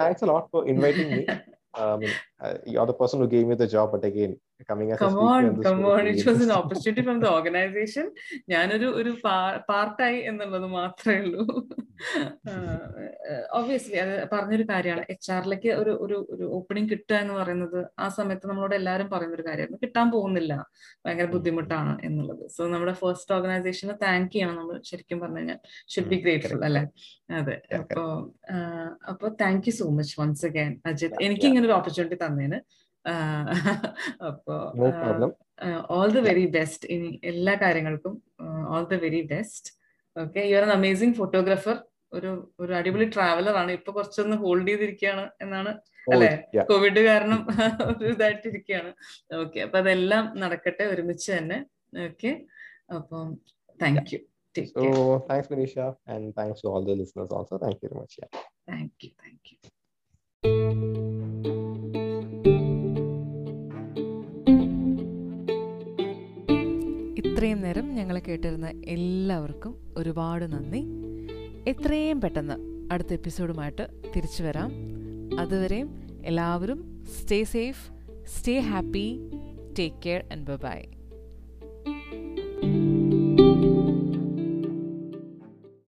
thanks lot for a lot uh, you're the person who gave me the job, but again, coming as come a on in come on. It was an opportunity from the organization. ഞാനൊരു ഒരു പാർട്ടായി എന്നുള്ളത് മാത്രമേ ഉള്ളൂ. ഒബ്വിയസ്ലി അത് പറഞ്ഞൊരു കാര്യമാണ്. എച്ച് ആറിലേക്ക് ഒരു ഒരു ഒരു ഓപ്പണിംഗ് കിട്ടുക എന്ന് പറയുന്നത് ആ സമയത്ത് നമ്മളോട് എല്ലാവരും പറയുന്നൊരു കാര്യമായിരുന്നു. കിട്ടാൻ പോകുന്നില്ല. ഭയങ്കര ബുദ്ധിമുട്ടാണ് എന്നുള്ളത്. സോ നമ്മുടെ ഫസ്റ്റ് ഓർഗനൈസേഷന് താങ്ക് ചെയ്യണം നമ്മൾ ശരിക്കും പറഞ്ഞു കഴിഞ്ഞാൽ. ഷുഡ് ബി ഗ്രേറ്റ്ഫുൾ അല്ലെ? അതെ. അപ്പോ അപ്പൊ thank you so much once again Ajith. എനിക്ക് ഇങ്ങനെ ഒരു ഓപ്പർച്യൂണിറ്റി തന്നേന് അപ്പോ. ഓൾ ദ വെരി ബെസ്റ്റ് ഇനി എല്ലാ കാര്യങ്ങൾക്കും all the very best okay you are an amazing photographer ഒരു ഒരു അടിപൊളി ട്രാവലർ ആണ്. ഇപ്പൊ കുറച്ചൊന്ന് ഹോൾഡ് ചെയ്തിരിക്കുകയാണ് എന്നാണ് അല്ലെ? കോവിഡ് കാരണം ഒരു ഇതായിട്ടിരിക്കുകയാണ്. ഓക്കെ അപ്പൊ അതെല്ലാം നടക്കട്ടെ ഒരുമിച്ച് തന്നെ. ഓക്കെ അപ്പം thank you take So, care thanks, Manisha, and thanks to all the listeners also. Thank you very much. Yeah. Thank you thank you ഇത്രയും നേരം ഞങ്ങളെ കേട്ടിരുന്ന എല്ലാവർക്കും ഒരുപാട് നന്ദി. എത്രയും പെട്ടെന്ന് അടുത്ത എപ്പിസോഡുമായിട്ട് തിരിച്ചു വരാം. അതുവരെയും എല്ലാവരും stay safe stay happy take care and bye